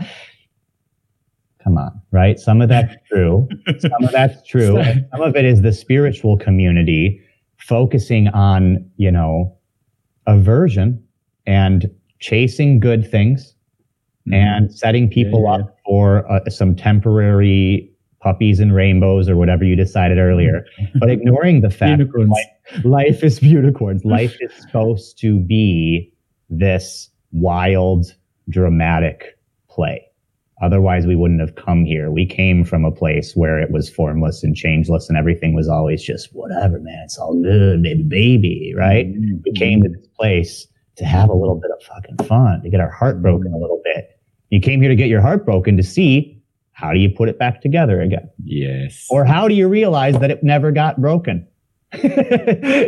Come on, right? Some of that's true. some of that's true. some of it is the spiritual community focusing on you know aversion and chasing good things mm-hmm. and setting people yeah, yeah. up for uh, some temporary puppies and rainbows or whatever you decided earlier, but ignoring the fact that life, life is unicorns. Life is supposed to be this wild, dramatic play. Otherwise, we wouldn't have come here. We came from a place where it was formless and changeless and everything was always just whatever, man. It's all good, baby, baby, right? Mm-hmm. We came to this place to have a little bit of fucking fun, to get our heart broken a little bit. You came here to get your heart broken to see how do you put it back together again?
Yes.
Or how do you realize that it never got broken?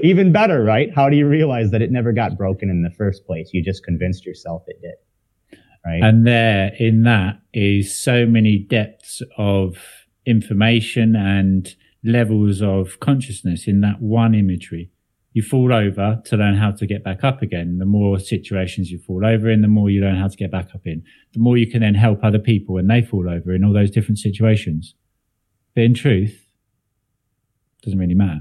Even better, right? How do you realize that it never got broken in the first place? You just convinced yourself it did.
Right. And there in that is so many depths of information and levels of consciousness in that one imagery you fall over to learn how to get back up again. The more situations you fall over in, the more you learn how to get back up in. The more you can then help other people when they fall over in all those different situations. But in truth, it doesn't really matter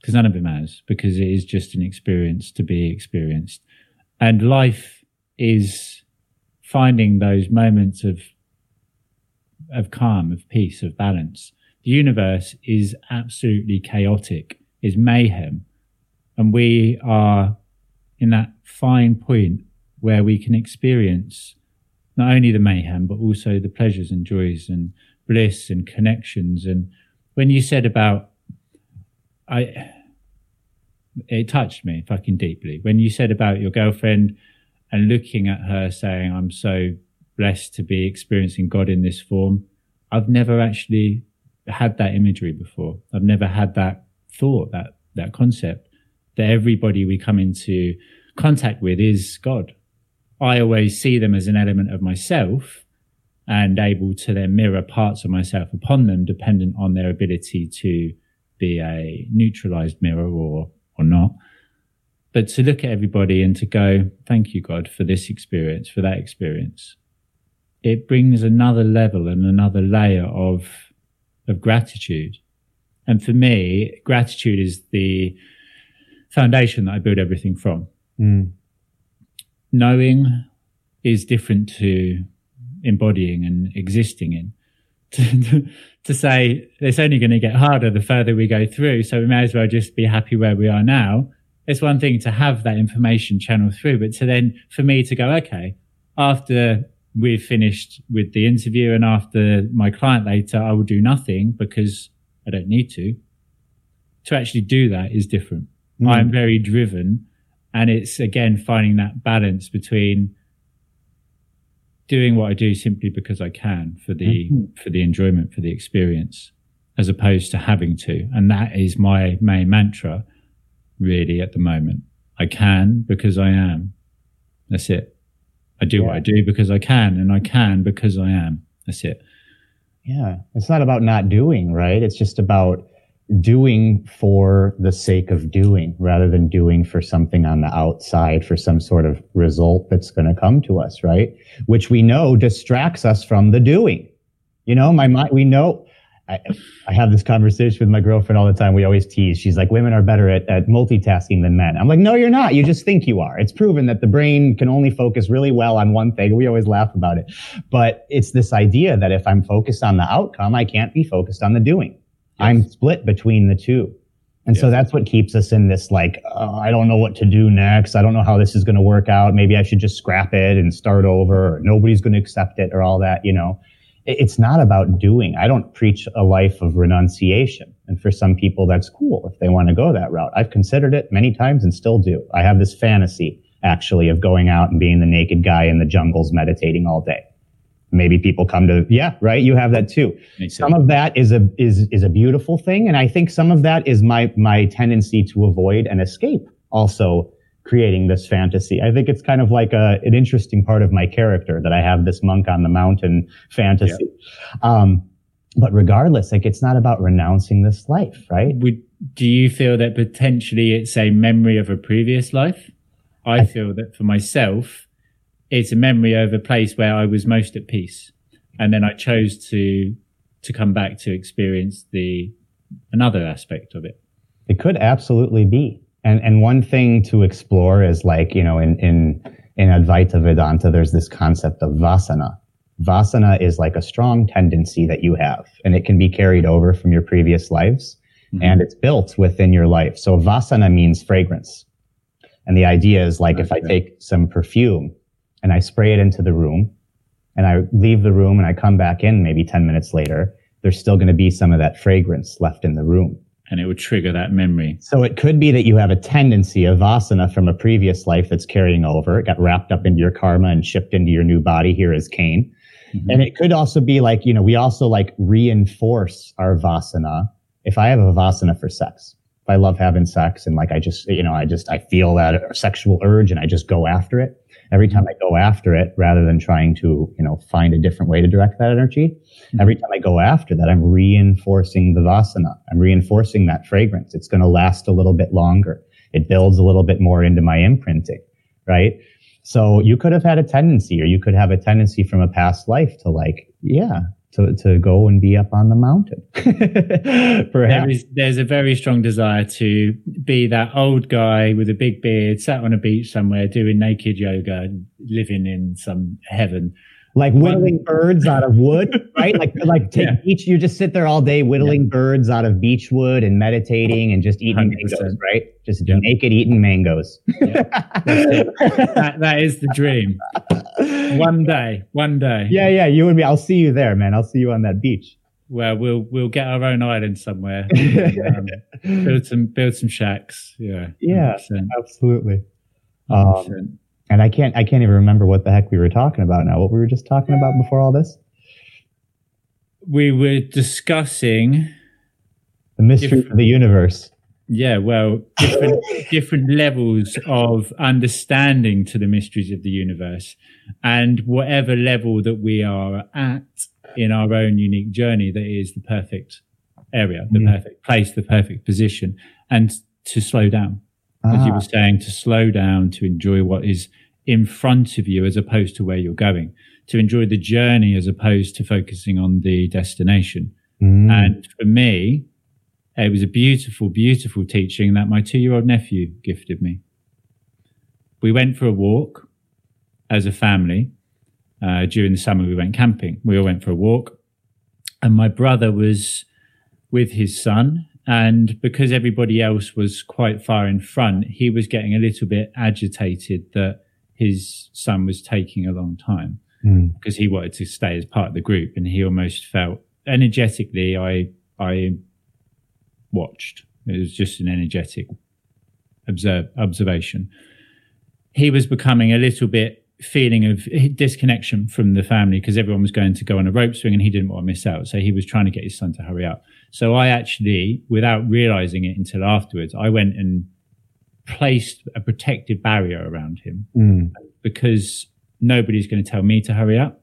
because none of it matters because it is just an experience to be experienced. And life is finding those moments of, of calm, of peace, of balance. The universe is absolutely chaotic, is mayhem and we are in that fine point where we can experience not only the mayhem, but also the pleasures and joys and bliss and connections. And when you said about, I, it touched me fucking deeply. When you said about your girlfriend and looking at her saying, I'm so blessed to be experiencing God in this form. I've never actually had that imagery before. I've never had that thought, that, that concept that everybody we come into contact with is God. I always see them as an element of myself and able to then mirror parts of myself upon them, dependent on their ability to be a neutralized mirror or, or not. But to look at everybody and to go, thank you, God, for this experience, for that experience. It brings another level and another layer of, of gratitude. And for me, gratitude is the, foundation that I build everything from. Mm. Knowing is different to embodying and existing in. To, to say it's only going to get harder the further we go through, so we may as well just be happy where we are now. It's one thing to have that information channel through, but to then for me to go, okay, after we've finished with the interview and after my client later, I will do nothing because I don't need to. To actually do that is different. Mm. I'm very driven. And it's again finding that balance between doing what I do simply because I can for the mm-hmm. for the enjoyment, for the experience, as opposed to having to. And that is my main mantra really at the moment. I can because I am. That's it. I do yeah. what I do because I can, and I can because I am. That's it.
Yeah. It's not about not doing, right? It's just about doing for the sake of doing rather than doing for something on the outside for some sort of result that's going to come to us, right? Which we know distracts us from the doing. You know, my mind, we know. I, I have this conversation with my girlfriend all the time. We always tease. She's like, women are better at, at multitasking than men. I'm like, no, you're not. You just think you are. It's proven that the brain can only focus really well on one thing. We always laugh about it. But it's this idea that if I'm focused on the outcome, I can't be focused on the doing I'm split between the two. And so that's what keeps us in this like, oh, I don't know what to do next. I don't know how this is going to work out. Maybe I should just scrap it and start over. Or nobody's going to accept it or all that, you know. It's not about doing. I don't preach a life of renunciation. And for some people, that's cool if they want to go that route. I've considered it many times and still do. I have this fantasy actually of going out and being the naked guy in the jungles meditating all day maybe people come to yeah right you have that too some of that is a is is a beautiful thing and i think some of that is my my tendency to avoid and escape also creating this fantasy i think it's kind of like a an interesting part of my character that i have this monk on the mountain fantasy yeah. um but regardless, like it's not about renouncing this life, right?
Would, do you feel that potentially it's a memory of a previous life? I, I feel that for myself, it's a memory of a place where I was most at peace. And then I chose to, to come back to experience the, another aspect of it.
It could absolutely be. And, and one thing to explore is like, you know, in, in, in Advaita Vedanta, there's this concept of vasana. Vasana is like a strong tendency that you have, and it can be carried over from your previous lives, mm-hmm. and it's built within your life. So vasana means fragrance. And the idea is like okay. if I take some perfume and I spray it into the room, and I leave the room and I come back in maybe 10 minutes later, there's still going to be some of that fragrance left in the room
and it would trigger that memory.
So it could be that you have a tendency of vasana from a previous life that's carrying over. It got wrapped up into your karma and shipped into your new body here as Kaine. Mm-hmm. And it could also be like, you know, we also like reinforce our vasana. If I have a vasana for sex, if I love having sex and like I just, you know, I just, I feel that sexual urge and I just go after it. Every time I go after it, rather than trying to, you know, find a different way to direct that energy, mm-hmm. every time I go after that, I'm reinforcing the vasana. I'm reinforcing that fragrance. It's going to last a little bit longer. It builds a little bit more into my imprinting, right? So you could have had a tendency or you could have a tendency from a past life to like, yeah, to, to go and be up on the mountain.
there is, there's a very strong desire to be that old guy with a big beard, sat on a beach somewhere doing naked yoga, living in some heaven
like whittling birds out of wood, right? Like like take yeah. beach. You just sit there all day whittling yeah. birds out of beach wood and meditating and just eating 100%. mangoes, right? Just yeah. naked eating mangoes.
that, that is the dream. One day, one day.
Yeah, yeah. You and me. I'll see you there, man. I'll see you on that beach.
Well, we'll we'll get our own island somewhere. um, build some build some shacks. Yeah.
Yeah. 100%. Absolutely. Um, and I can't I can't even remember what the heck we were talking about now. What we were just talking about before all this?
We were discussing
the mystery of the universe.
Yeah, well, different different levels of understanding to the mysteries of the universe, and whatever level that we are at in our own unique journey, that is the perfect area, the mm. perfect place, the perfect position, and to slow down as you were ah. saying, to slow down, to enjoy what is in front of you as opposed to where you're going, to enjoy the journey as opposed to focusing on the destination. Mm. And for me, it was a beautiful, beautiful teaching that my two year old nephew gifted me. We went for a walk as a family. Uh, during the summer, we went camping. We all went for a walk. And my brother was with his son and because everybody else was quite far in front, he was getting a little bit agitated that his son was taking a long time mm. because he wanted to stay as part of the group. And he almost felt energetically, I, I watched. It was just an energetic observe, observation. He was becoming a little bit feeling of disconnection from the family because everyone was going to go on a rope swing and he didn't want to miss out. So he was trying to get his son to hurry up. So I actually, without realizing it until afterwards, I went and placed a protective barrier around him mm. because nobody's going to tell me to hurry up.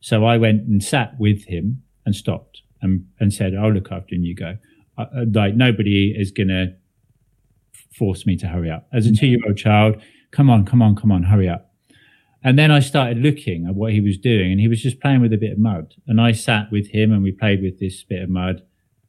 So I went and sat with him and stopped and, and said, I'll look after and you go. Uh, like nobody is going to force me to hurry up. As a two year old child, come on, come on, come on, hurry up and then I started looking at what he was doing, and he was just playing with a bit of mud. And I sat with him and we played with this bit of mud.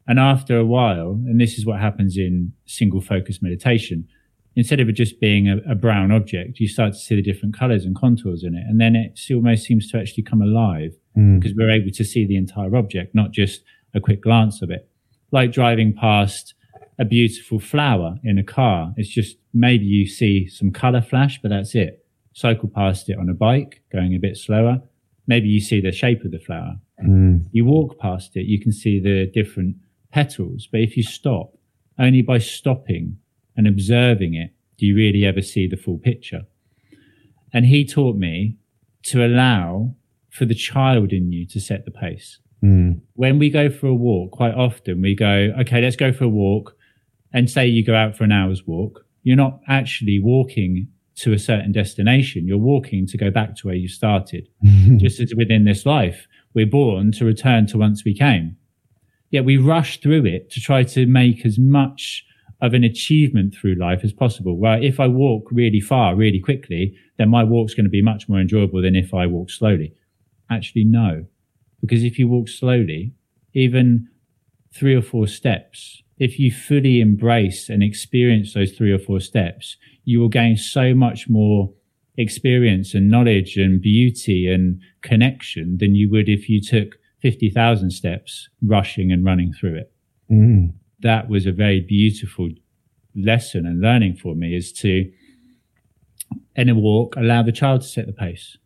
And after a while, and this is what happens in single focus meditation, instead of it just being a, a brown object, you start to see the different colors and contours in it. And then it almost seems to actually come alive mm. because we're able to see the entire object, not just a quick glance of it. Like driving past a beautiful flower in a car. It's just maybe you see some color flash, but that's it cycle past it on a bike, going a bit slower. Maybe you see the shape of the flower. Mm. You walk past it, you can see the different petals. But if you stop, only by stopping and observing it do you really ever see the full picture. And he taught me to allow for the child in you to set the pace. Mm. When we go for a walk, quite often we go, okay, let's go for a walk. And say you go out for an hour's walk. You're not actually walking to a certain destination. You're walking to go back to where you started. Just as within this life, we're born to return to whence we came. Yet we rush through it to try to make as much of an achievement through life as possible. Right? If I walk really far, really quickly, then my walk's going to be much more enjoyable than if I walk slowly. Actually, no. Because if you walk slowly, even three or four steps, if you fully embrace and experience those three or four steps, you will gain so much more experience and knowledge and beauty and connection than you would if you took 50,000 steps rushing and running through it. Mm. That was a very beautiful lesson and learning for me is to, in a walk, allow the child to set the pace.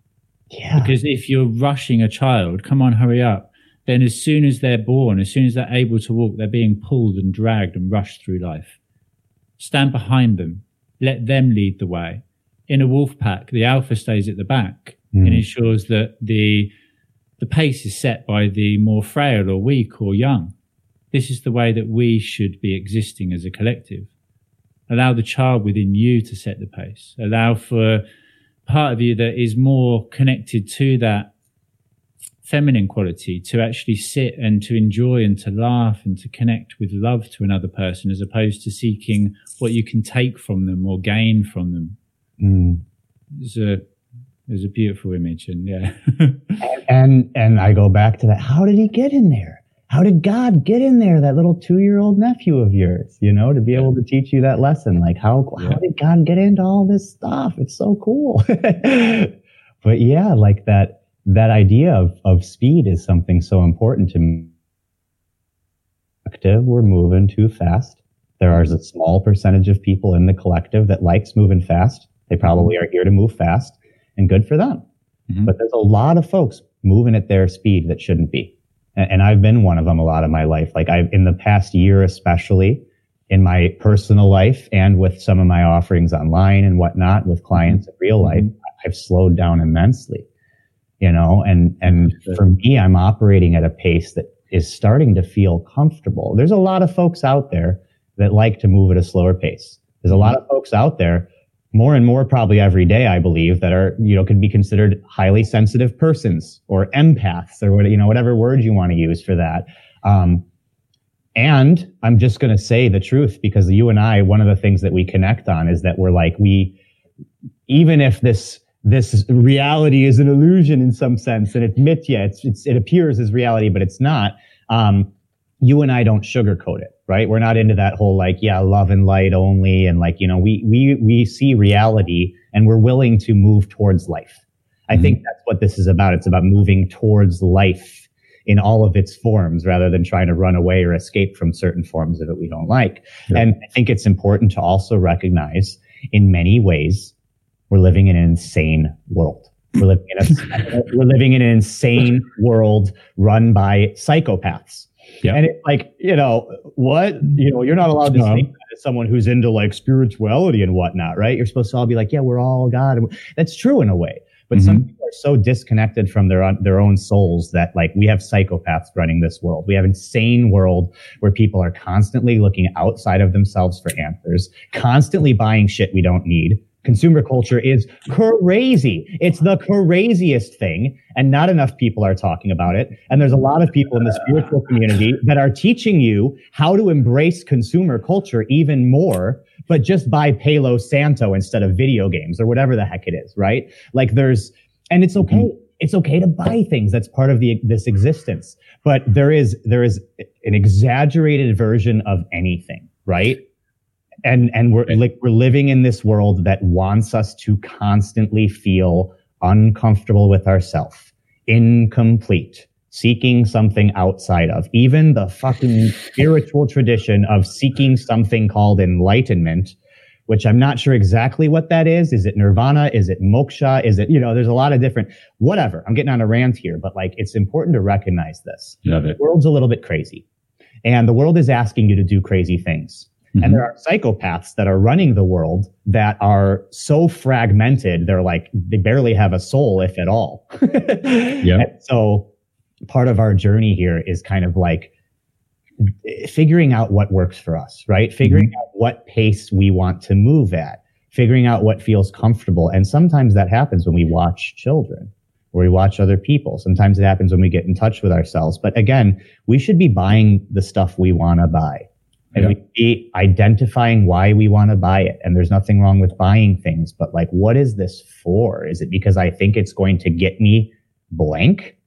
Yeah.
Because if you're rushing a child, come on, hurry up. Then as soon as they're born, as soon as they're able to walk, they're being pulled and dragged and rushed through life. Stand behind them. Let them lead the way in a wolf pack, the alpha stays at the back mm. and ensures that the the pace is set by the more frail or weak or young. This is the way that we should be existing as a collective. Allow the child within you to set the pace. Allow for part of you that is more connected to that feminine quality to actually sit and to enjoy and to laugh and to connect with love to another person as opposed to seeking what you can take from them or gain from them. Mm. It's a it's a beautiful image, and yeah.
and and I go back to that. How did he get in there? How did God get in there? That little two year old nephew of yours, you know, to be able to teach you that lesson. Like how yeah. how did God get into all this stuff? It's so cool. but yeah, like that that idea of of speed is something so important to me. We're moving too fast. There is a small percentage of people in the collective that likes moving fast they probably are here to move fast and good for them. Mm-hmm. But there's a lot of folks moving at their speed that shouldn't be. And, and I've been one of them a lot of my life. Like I've, in the past year, especially in my personal life and with some of my offerings online and whatnot with clients in real life, mm-hmm. I've slowed down immensely, you know, and, and for me, I'm operating at a pace that is starting to feel comfortable. There's a lot of folks out there that like to move at a slower pace. There's a lot of folks out there more and more probably every day, I believe, that are, you know, could be considered highly sensitive persons or empaths or what, you know, whatever word you want to use for that. Um, and I'm just going to say the truth because you and I, one of the things that we connect on is that we're like, we, even if this, this reality is an illusion in some sense and admit, yeah, it's, it's, it appears as reality, but it's not. Um, you and I don't sugarcoat it, right? We're not into that whole like, yeah, love and light only. And like, you know, we, we, we see reality and we're willing to move towards life. I mm-hmm. think that's what this is about. It's about moving towards life in all of its forms rather than trying to run away or escape from certain forms of it we don't like. Yeah. And I think it's important to also recognize in many ways, we're living in an insane world. We're living in a, we're living in an insane world run by psychopaths yeah. And it's like, you know, what? You know, you're not allowed to say that as someone who's into like spirituality and whatnot, right? You're supposed to all be like, yeah, we're all God. That's true in a way. But mm-hmm. some people are so disconnected from their own, their own souls that like we have psychopaths running this world. We have insane world where people are constantly looking outside of themselves for answers, constantly buying shit we don't need, consumer culture is crazy. It's the craziest thing, and not enough people are talking about it. And there's a lot of people in the spiritual community that are teaching you how to embrace consumer culture even more, but just buy Palo Santo instead of video games or whatever the heck it is, right? Like there's, and it's okay. Mm-hmm. It's okay to buy things. That's part of the, this existence. But there is, there is an exaggerated version of anything, right? And and we're like we're living in this world that wants us to constantly feel uncomfortable with ourselves incomplete seeking something outside of even the fucking spiritual tradition of seeking something called enlightenment which i'm not sure exactly what that is. Is it nirvana? Is it moksha? Is it you know there's a lot of different whatever. I'm getting on a rant here but like it's important to recognize this.
Love it.
the world's a little bit crazy and the world is asking you to do crazy things Mm-hmm. And there are psychopaths that are running the world that are so fragmented. They're like, they barely have a soul, if at all. yeah. so part of our journey here is kind of like figuring out what works for us, right? Figuring mm-hmm. out what pace we want to move at, figuring out what feels comfortable. And sometimes that happens when we watch children or we watch other people. Sometimes it happens when we get in touch with ourselves. But again, we should be buying the stuff we want to buy and yeah. we be identifying why we want to buy it. And there's nothing wrong with buying things, but like, what is this for? Is it because I think it's going to get me blank?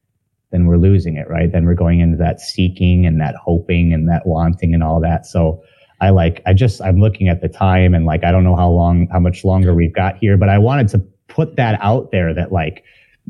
Then we're losing it, right? Then we're going into that seeking and that hoping and that wanting and all that. So I like, I just, I'm looking at the time and like, I don't know how long, how much longer we've got here, but I wanted to put that out there that like,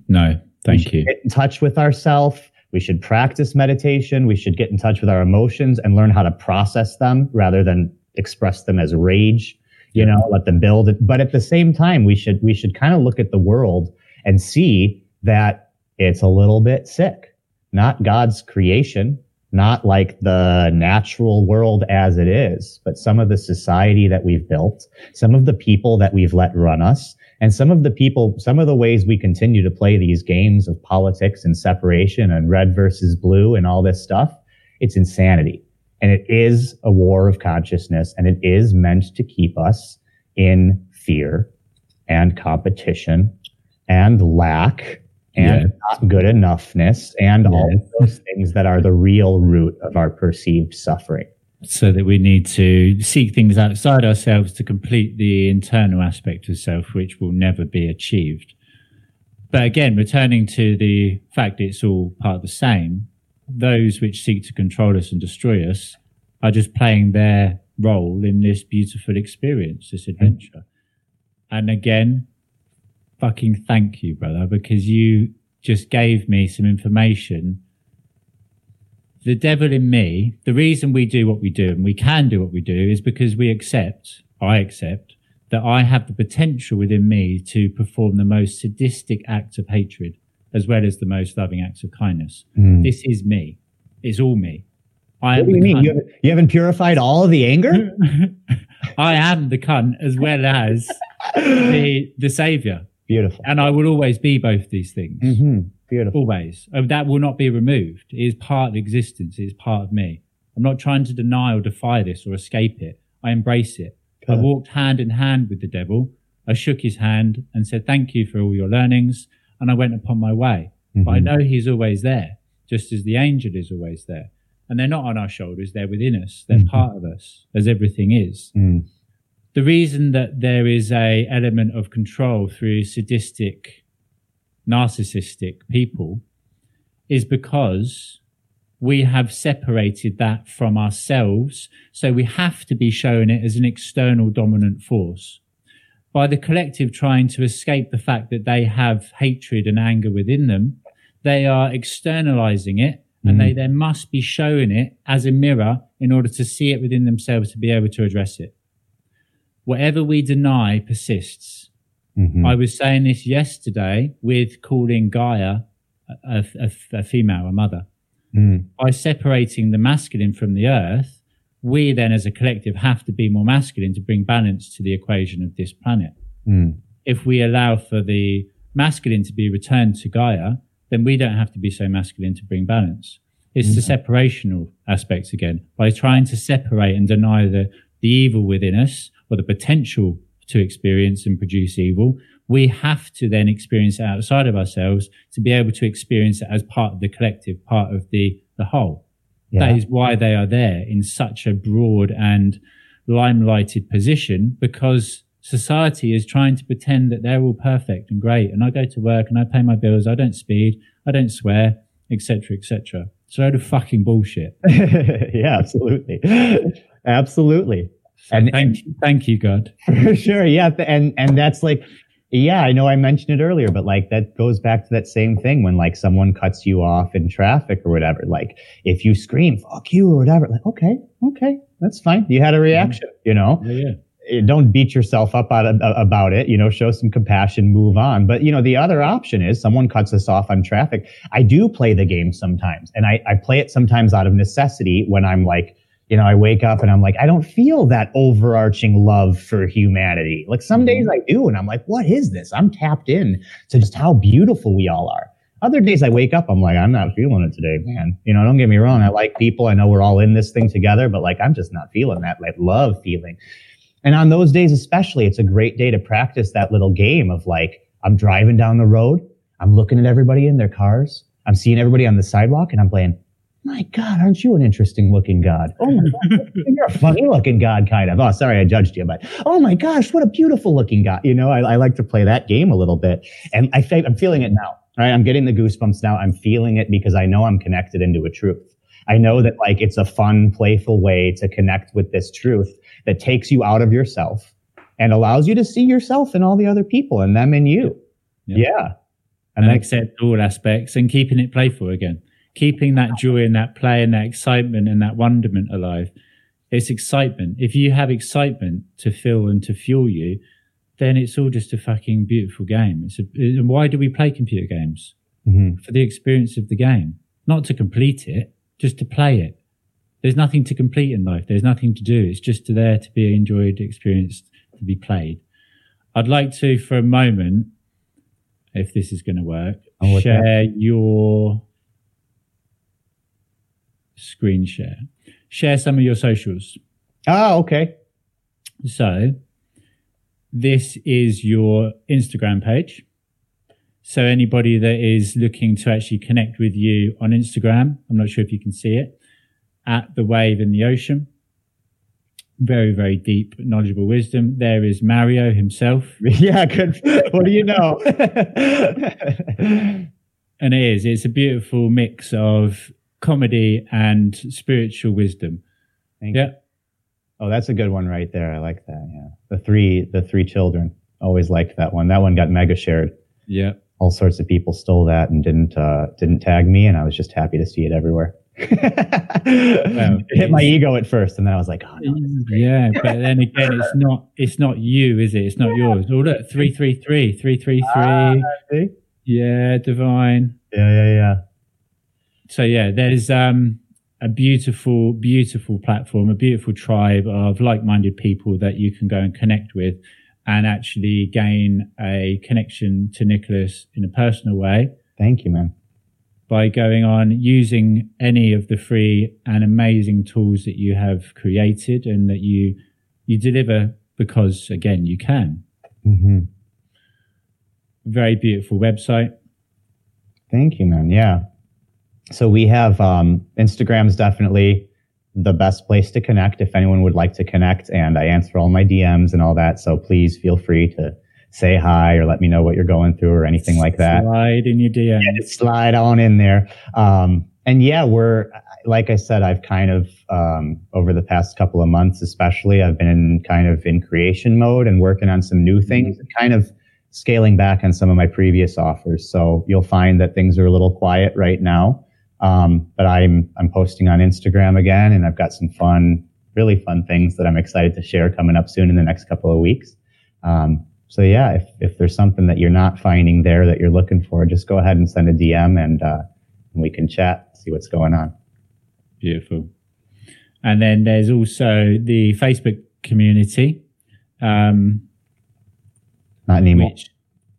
no, thank you.
Get in touch with ourselves we should practice meditation. We should get in touch with our emotions and learn how to process them rather than express them as rage, you know, let them build it. But at the same time, we should, we should kind of look at the world and see that it's a little bit sick, not God's creation, not like the natural world as it is, but some of the society that we've built, some of the people that we've let run us, and some of the people, some of the ways we continue to play these games of politics and separation and red versus blue and all this stuff, it's insanity. And it is a war of consciousness and it is meant to keep us in fear and competition and lack and yeah. not good enoughness and yeah. all those things that are the real root of our perceived suffering
so that we need to seek things outside ourselves to complete the internal aspect of self, which will never be achieved. But again, returning to the fact it's all part of the same, those which seek to control us and destroy us are just playing their role in this beautiful experience, this adventure. And again, fucking thank you, brother, because you just gave me some information the devil in me, the reason we do what we do and we can do what we do is because we accept, I accept, that I have the potential within me to perform the most sadistic acts of hatred as well as the most loving acts of kindness. Mm. This is me. It's all me.
I what do you mean? You haven't, you haven't, purified all the anger?
I am the cunt as well as the, the savior.
Beautiful.
And I will always be both these things.
Mm-hmm. Beautiful.
Always. Uh, that will not be removed. It is part of existence. It is part of me. I'm not trying to deny or defy this or escape it. I embrace it. I walked hand in hand with the devil. I shook his hand and said, thank you for all your learnings. And I went upon my way. Mm-hmm. But I know he's always there, just as the angel is always there. And they're not on our shoulders. They're within us. They're mm-hmm. part of us as everything is.
Mm.
The reason that there is a element of control through sadistic narcissistic people is because we have separated that from ourselves. So we have to be showing it as an external dominant force. By the collective trying to escape the fact that they have hatred and anger within them, they are externalizing it and mm. they then must be showing it as a mirror in order to see it within themselves to be able to address it. Whatever we deny persists. Mm-hmm. I was saying this yesterday with calling Gaia a, a, a female, a mother.
Mm.
By separating the masculine from the earth, we then as a collective have to be more masculine to bring balance to the equation of this planet.
Mm.
If we allow for the masculine to be returned to Gaia, then we don't have to be so masculine to bring balance. It's mm the separational aspects again. By trying to separate and deny the, the evil within us or the potential to experience and produce evil. We have to then experience it outside of ourselves to be able to experience it as part of the collective, part of the, the whole. Yeah. That is why they are there in such a broad and limelighted position because society is trying to pretend that they're all perfect and great. And I go to work and I pay my bills. I don't speed. I don't swear, etc., etc. It's a load of fucking bullshit.
yeah, absolutely. absolutely
and thank you, thank you, God.
For sure, yeah, and and that's like, yeah, I know I mentioned it earlier, but like that goes back to that same thing when like someone cuts you off in traffic or whatever. Like if you scream "fuck you" or whatever, like okay, okay, that's fine. You had a reaction, you know.
Yeah, yeah
eh, don't beat yourself up about it you know show some compassion move on but you know the other option is someone cuts us off on traffic i do play the game sometimes and i, I play it sometimes out of necessity when i'm like you know, I wake up and I'm like, I don't feel that overarching love for humanity. Like some days mm-hmm. I do, and I'm like, what is this? I'm tapped in to just how beautiful we all are. Other days I wake up, I'm like, I'm not feeling it today, man. You know, don't get me wrong. I like people. I know we're all in this thing together, but like, I'm just not feeling that like love feeling. And on those days, especially, it's a great day to practice that little game of like, I'm driving down the road. I'm looking at everybody in their cars. I'm seeing everybody on the sidewalk and I'm playing, my God, aren't you an interesting looking God? Oh my God, you're a funny looking God, kind of. Oh, sorry, I judged you, but oh my gosh, what a beautiful looking God. You know, I, I like to play that game a little bit. And I think I'm feeling it now, right? I'm getting the goosebumps now. I'm feeling it because I know I'm connected into a truth. I know that like it's a fun, playful way to connect with this truth that takes you out of yourself and allows you to see yourself and all the other people and them and you. Yeah. yeah.
And, and accept all aspects and keeping it playful again keeping that joy and that play and that excitement and that wonderment alive. It's excitement. If you have excitement to fill and to fuel you, then it's all just a fucking beautiful game. It's a, and why do we play computer games? Mm-hmm. For the experience of the game, not to complete it, just to play it. There's nothing to complete in life. There's nothing to do. It's just there to be enjoyed, experienced, to be played. I'd like to, for a moment, if this is going to work, oh, share that? your screen share. Share some of your socials.
Ah, okay.
So this is your Instagram page. So anybody that is looking to actually connect with you on Instagram, I'm not sure if you can see it, at the wave and the ocean. Very, very deep, knowledgeable wisdom. There is Mario himself.
Yeah, good. What do you know?
and it is. It's a beautiful mix of comedy and spiritual wisdom.
Thank yeah. You. Oh, that's a good one right there. I like that. Yeah. The three, the three children. Always liked that one. That one got mega shared.
Yeah.
All sorts of people stole that and didn't, uh, didn't tag me. And I was just happy to see it everywhere. well, it hit my ego at first, and then I was like, "Oh no!"
Yeah, but then again, it's not it's not you, is it? It's not yours. Oh look, three three three three three three. Ah, yeah, divine.
Yeah, yeah, yeah
so yeah, there's um, a beautiful, beautiful platform, a beautiful tribe of like-minded people that you can go and connect with, and actually gain a connection to Nicholas in a personal way.
Thank you, man.
By going on using any of the free and amazing tools that you have created and that you you deliver because again you can. Mm-hmm. Very beautiful website.
Thank you, man. Yeah so we have um, is definitely the best place to connect if anyone would like to connect. And I answer all my DMs and all that. So please feel free to say hi or let me know what you're going through or anything like that.
Slide in your DMs. Yeah,
slide on in there. Um, and yeah, we're, like I said, I've kind of, um, over the past couple of months, especially, I've been in kind of in creation mode and working on some new things mm-hmm. and kind of scaling back on some of my previous offers. So you'll find that things are a little quiet right now. Um, but I'm I'm posting on Instagram again, and I've got some fun, really fun things that I'm excited to share coming up soon in the next couple of weeks. Um, so yeah, if if there's something that you're not finding there that you're looking for, just go ahead and send a DM, and, uh, we can chat, see what's going on.
Beautiful. And then there's also the Facebook community. Um,
not anymore. Which,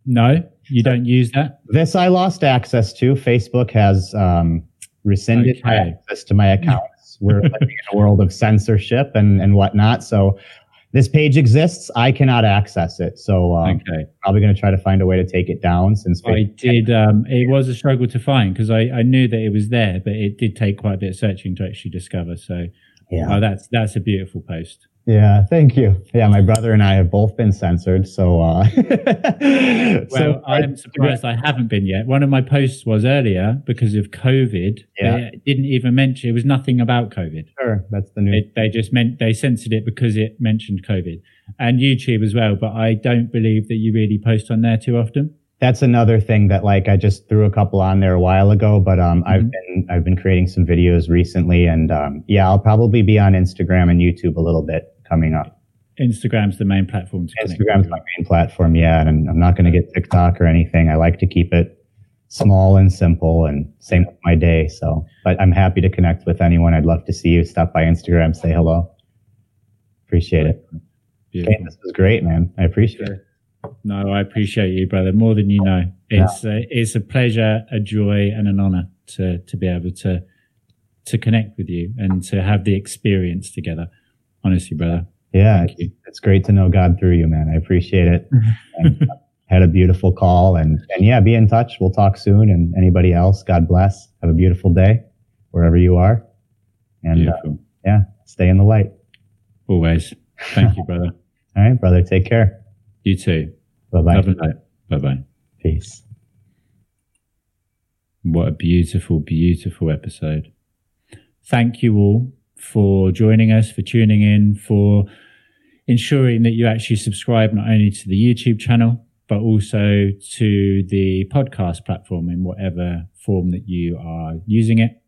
no, you don't use that.
This I lost access to. Facebook has um, rescinded okay. my access to my accounts. We're living in a world of censorship and, and whatnot. So this page exists. I cannot access it. So um, okay. probably going to try to find a way to take it down since
I did. Um, it was a struggle to find because I, I knew that it was there, but it did take quite a bit of searching to actually discover. So yeah, oh, that's that's a beautiful post.
Yeah, thank you. Yeah, my brother and I have both been censored. So, uh,
well, so I'm surprised I haven't been yet. One of my posts was earlier because of COVID. Yeah. It didn't even mention, it was nothing about COVID.
Sure, that's the new.
It, they just meant, they censored it because it mentioned COVID and YouTube as well. But I don't believe that you really post on there too often
that's another thing that like I just threw a couple on there a while ago, but um, mm-hmm. I've been I've been creating some videos recently, and um, yeah, I'll probably be on Instagram and YouTube a little bit coming up.
Instagram's the main platform.
Instagram's my main platform, yeah, and I'm not going to get TikTok or anything. I like to keep it small and simple, and same with my day. So, but I'm happy to connect with anyone. I'd love to see you. Stop by Instagram, say hello. Appreciate it. Okay, this was great, man. I appreciate it.
No, I appreciate you, brother, more than you know. It's yeah. a, it's a pleasure, a joy, and an honor to to be able to to connect with you and to have the experience together. Honestly, brother.
Yeah, it's, it's, great to know God through you, man. I appreciate it. and had a beautiful call and, and yeah, be in touch. We'll talk soon. And anybody else, God bless. Have a beautiful day wherever you are. And uh, yeah, stay in the light.
Always. Thank you, brother.
All right, brother. Take care.
You too.
Bye bye.
Bye bye.
Peace.
What a beautiful, beautiful episode. Thank you all for joining us, for tuning in, for ensuring that you actually subscribe not only to the YouTube channel, but also to the podcast platform in whatever form that you are using it.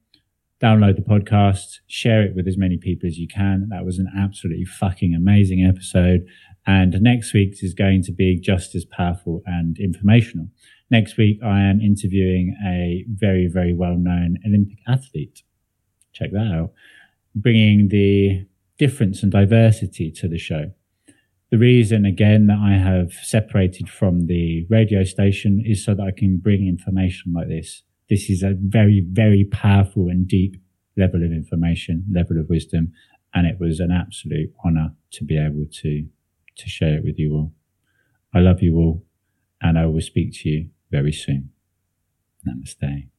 Download the podcast, share it with as many people as you can. That was an absolutely fucking amazing episode. And next week's is going to be just as powerful and informational. Next week, I am interviewing a very, very well known Olympic athlete. Check that out. Bringing the difference and diversity to the show. The reason, again, that I have separated from the radio station is so that I can bring information like this. This is a very, very powerful and deep level of information, level of wisdom. And it was an absolute honor to be able to, to share it with you all. I love you all and I will speak to you very soon. Namaste.